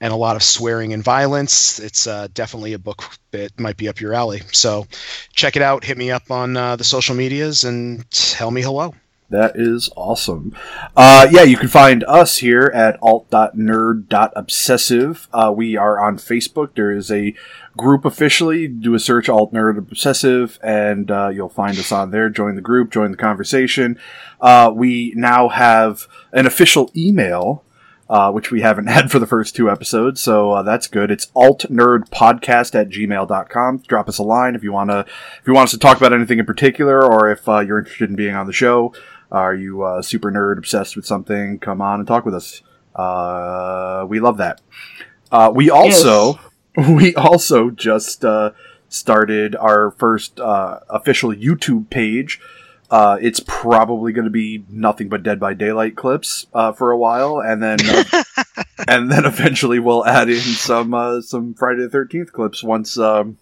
and a lot of swearing and violence, it's uh, definitely a book that might be up your alley. So check it out. Hit me up on uh, the social medias and tell me hello. That is awesome. Uh, yeah, you can find us here at alt.nerd.obsessive. Uh, we are on Facebook. There is a group officially. Do a search alt nerd obsessive, and uh, you'll find us on there. Join the group, join the conversation. Uh, we now have an official email. Uh, which we haven't had for the first two episodes, so uh, that's good. It's altnerdpodcast at gmail.com. Drop us a line if you want to, if you want us to talk about anything in particular, or if uh, you're interested in being on the show. Are you uh, super nerd obsessed with something? Come on and talk with us. Uh, we love that. Uh, we also we also just uh, started our first uh, official YouTube page. Uh, it's probably going to be nothing but Dead by Daylight clips uh, for a while, and then uh, and then eventually we'll add in some uh, some Friday the Thirteenth clips once um,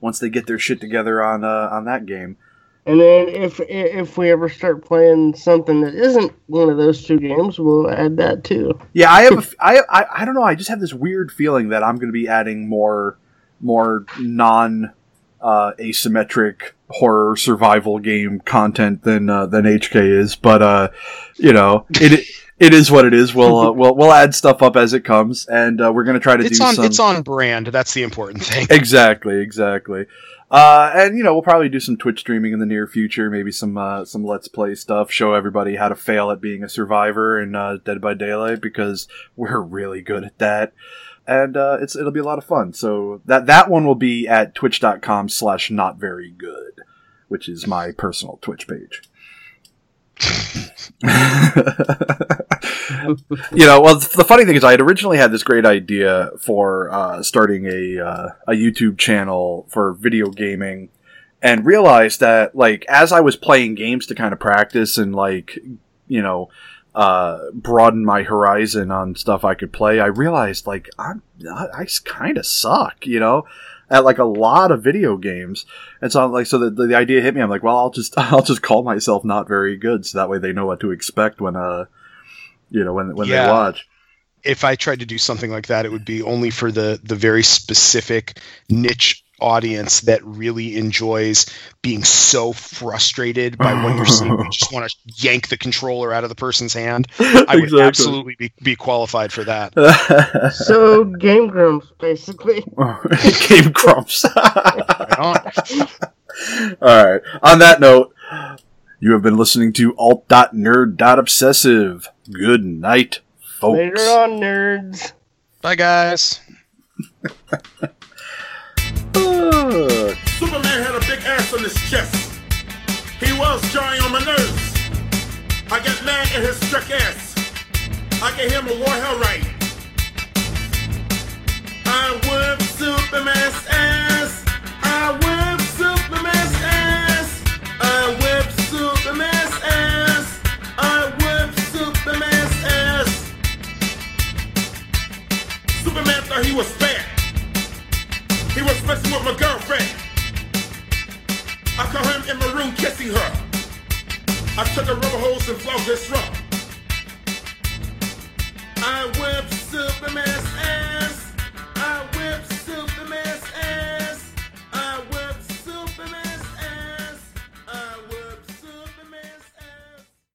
once they get their shit together on uh, on that game. And then if if we ever start playing something that isn't one of those two games, we'll add that too. Yeah, I have. A, f- I, I I don't know. I just have this weird feeling that I'm going to be adding more more non uh, asymmetric horror survival game content than uh, than HK is. But uh, you know, it it is what it is. We'll uh, we'll we'll add stuff up as it comes, and uh, we're going to try to It's do on some. it's on brand. That's the important thing. Exactly, exactly. Uh, and you know, we'll probably do some Twitch streaming in the near future, maybe some uh, some Let's Play stuff, show everybody how to fail at being a survivor in uh, Dead by Daylight because we're really good at that. And uh, it's it'll be a lot of fun. So that that one will be at twitch.com slash not very good, which is my personal Twitch page. You know, well, the funny thing is, I had originally had this great idea for uh, starting a uh, a YouTube channel for video gaming, and realized that, like, as I was playing games to kind of practice and like, you know, uh, broaden my horizon on stuff I could play, I realized like I'm I, I kind of suck, you know. At like a lot of video games, and so I'm like, so the, the idea hit me. I'm like, well, I'll just I'll just call myself not very good, so that way they know what to expect when uh, you know, when when Yeah. they watch. if I tried to do something like that, it would be only for the the very specific niche audience that really enjoys being so frustrated by what you're seeing. You just want to yank the controller out of the person's hand. I would Exactly. absolutely be, be qualified for that. So Game Grumps, basically. Game Grumps. Right on. All right. On that note, you have been listening to alt.nerd.obsessive. Good night, folks. Later on, nerds. Bye, guys. Uh, Superman had a big ass on his chest. He was drawing on my nerves. I got mad at his struck ass. I gave him a war hell right. I whip Superman's ass. I whip messing with my girlfriend. I caught him in my room kissing her. I took a rubber hose and flogged her throat. I whipped Superman's ass.